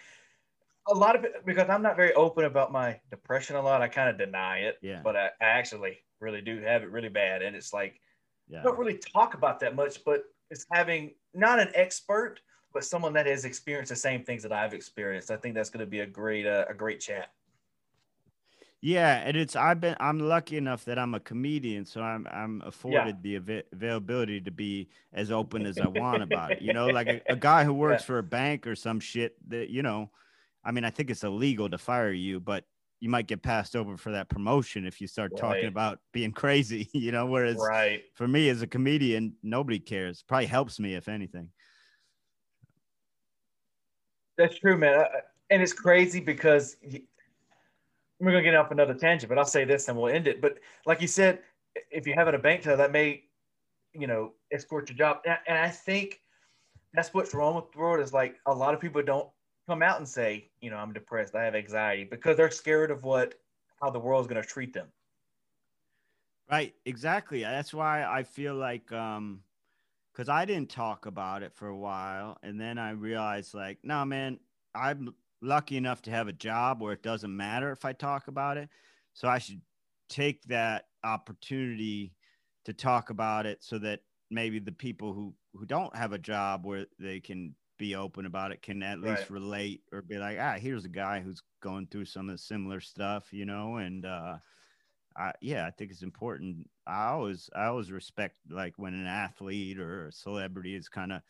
a lot of it because I'm not very open about my depression a lot. I kind of deny it. Yeah. But I, I, actually really do have it really bad, and it's like, yeah. Don't really talk about that much, but it's having not an expert, but someone that has experienced the same things that I've experienced. I think that's going to be a great uh, a great chat. Yeah, and it's I've been I'm lucky enough that I'm a comedian, so I'm I'm afforded yeah. the av- availability to be as open as I want about it. You know, like a, a guy who works yeah. for a bank or some shit that you know, I mean, I think it's illegal to fire you, but you might get passed over for that promotion if you start right. talking about being crazy. You know, whereas right. for me as a comedian, nobody cares. Probably helps me if anything. That's true, man. And it's crazy because we're gonna get off another tangent, but I'll say this and we'll end it. But like you said, if you have it a bank teller, that may, you know, escort your job. And I think that's what's wrong with the world is like a lot of people don't come out and say, you know, I'm depressed, I have anxiety, because they're scared of what how the world's gonna treat them. Right, exactly. That's why I feel like um because I didn't talk about it for a while, and then I realized like, no, man, I'm lucky enough to have a job where it doesn't matter if I talk about it, so I should take that opportunity to talk about it so that maybe the people who who don't have a job where they can be open about it can at least Right. relate or be like ah here's a guy who's going through some of the similar stuff you know and uh I, yeah i think it's important i always i always respect like when an athlete or a celebrity is kind of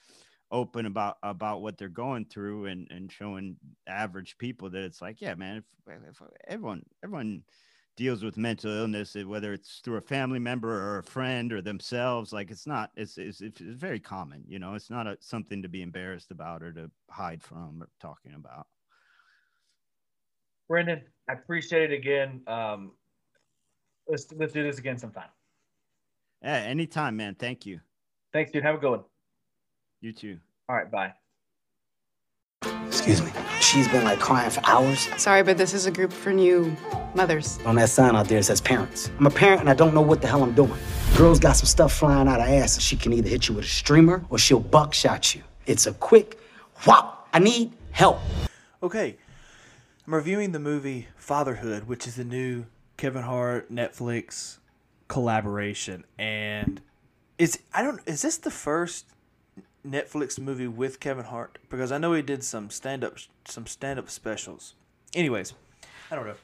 open about about what they're going through and and showing average people that it's like yeah man if, if everyone everyone deals with mental illness, eh, whether it's through a family member or a friend or themselves. Like it's not, it's, it's, it's very common, you know, it's not a, something to be embarrassed about or to hide from or talking about. Brendan, I appreciate it again. Um, let's let's do this again sometime. Yeah, anytime, man. Thank you. Thanks, dude. Have a good one. You too. All right, bye. Excuse me. She's been like crying for hours. Sorry, but this is a group for new mothers. On that sign out there, it says parents. I'm a parent and I don't know what the hell I'm doing. Girl's got some stuff flying out her ass, and she can either hit you with a streamer or she'll buckshot you. It's a quick whop. I need help. Okay, I'm reviewing the movie Fatherhood, which is the new Kevin Hart Netflix collaboration, and is I don't is this the first Netflix movie with Kevin Hart? Because I know he did some stand up some stand up specials. Anyways, I don't know,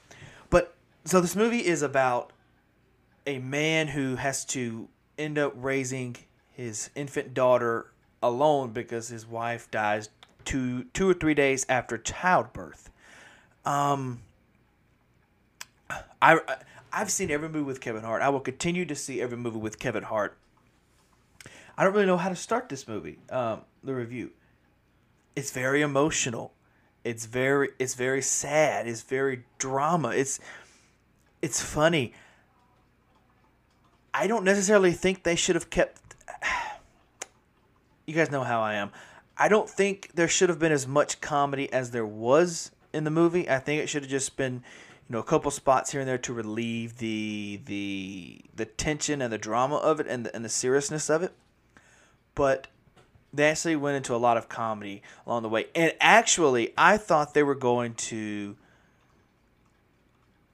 but so this movie is about a man who has to end up raising his infant daughter alone because his wife dies two two or three days after childbirth. Um, I I've seen every movie with Kevin Hart. I will continue to see every movie with Kevin Hart. I don't really know how to start this movie. Um, the review. It's very emotional. It's very it's very sad. It's very drama. It's it's funny. I don't necessarily think they should have kept. You guys know how I am. I don't think there should have been as much comedy as there was in the movie. I think it should have just been, you know, a couple spots here and there to relieve the the the tension and the drama of it and the, and the seriousness of it. But they actually went into a lot of comedy along the way. And actually, I thought they were going to.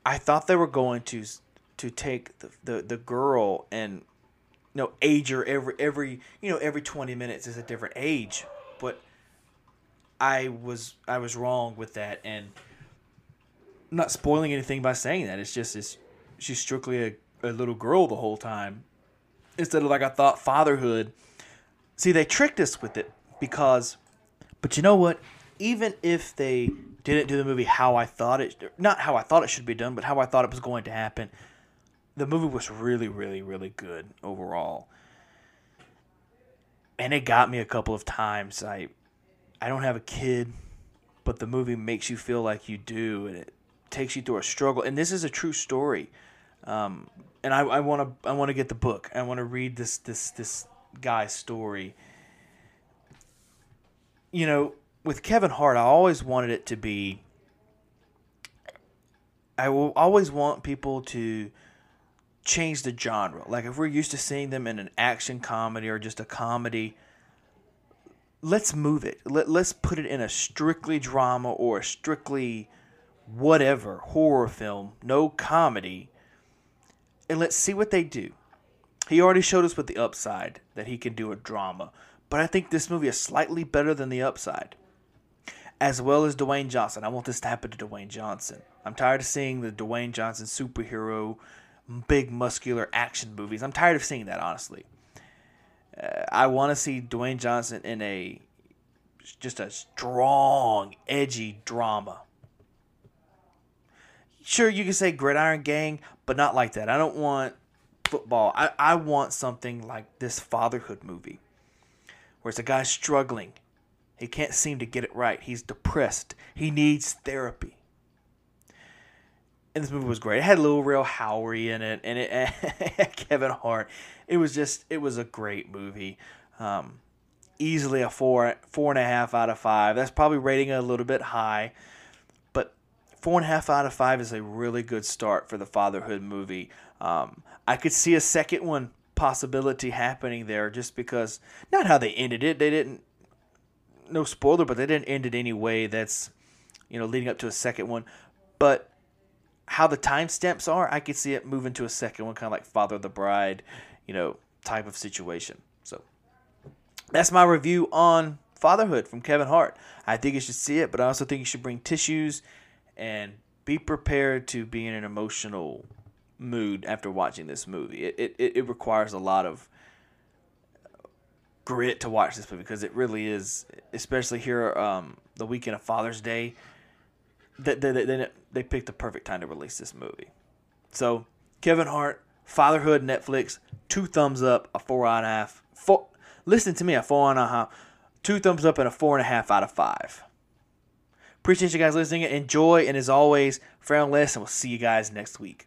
I thought they were going to to take the, the, the girl and you know age her every every you know every 20 minutes is a different age but i was i was wrong with that and I'm not spoiling anything by saying that it's just it's she's strictly a, a little girl the whole time instead of like i thought fatherhood see they tricked us with it because but you know what even if they didn't do the movie how i thought it not how i thought it should be done but how i thought it was going to happen the movie was really, really, really good overall. And it got me a couple of times. I I don't have a kid, but the movie makes you feel like you do and it takes you through a struggle. And this is a true story. Um, and I, I wanna I wanna get the book. I wanna read this this this guy's story. You know, with Kevin Hart, I always wanted it to be I will always want people to change the genre. Like if we're used to seeing them in an action comedy or just a comedy, let's move it. Let, let's put it in a strictly drama or a strictly whatever horror film, no comedy, and let's see what they do. He already showed us with the upside that he can do a drama, but I think this movie is slightly better than the upside. As well as Dwayne Johnson. I want this to happen to Dwayne Johnson. I'm tired of seeing the Dwayne Johnson superhero big muscular action movies. I'm tired of seeing that, honestly. Uh, I want to see Dwayne Johnson in a just a strong, edgy drama. Sure, you can say Gridiron Gang, but not like that. I don't want football. I, I want something like this fatherhood movie, where it's a guy struggling. He can't seem to get it right. He's depressed. He needs therapy and this movie was great. It had Lil Rel Howery in it, and it Kevin Hart. It was just, it was a great movie. Um, easily a four, four and a half out of five. That's probably rating a little bit high, but four and a half out of five is a really good start for the fatherhood movie. Um, I could see a second one possibility happening there just because not how they ended it. They didn't no spoiler, but they didn't end it any way that's you know leading up to a second one. But how the timestamps are, I could see it moving to a second one, kind of like Father of the Bride, you know, type of situation. So that's my review on Fatherhood from Kevin Hart. I think you should see it, but I also think you should bring tissues and be prepared to be in an emotional mood after watching this movie. It, it, it requires a lot of grit to watch this movie because it really is, especially here um, the weekend of Father's Day. That they, they, they picked the perfect time to release this movie. So Kevin Hart, Fatherhood, Netflix, two thumbs up, a four and a half. Four, listen to me, a four and a half, two thumbs up, and a four and a half out of five. Appreciate you guys listening. Enjoy, and as always, and less, and we'll see you guys next week.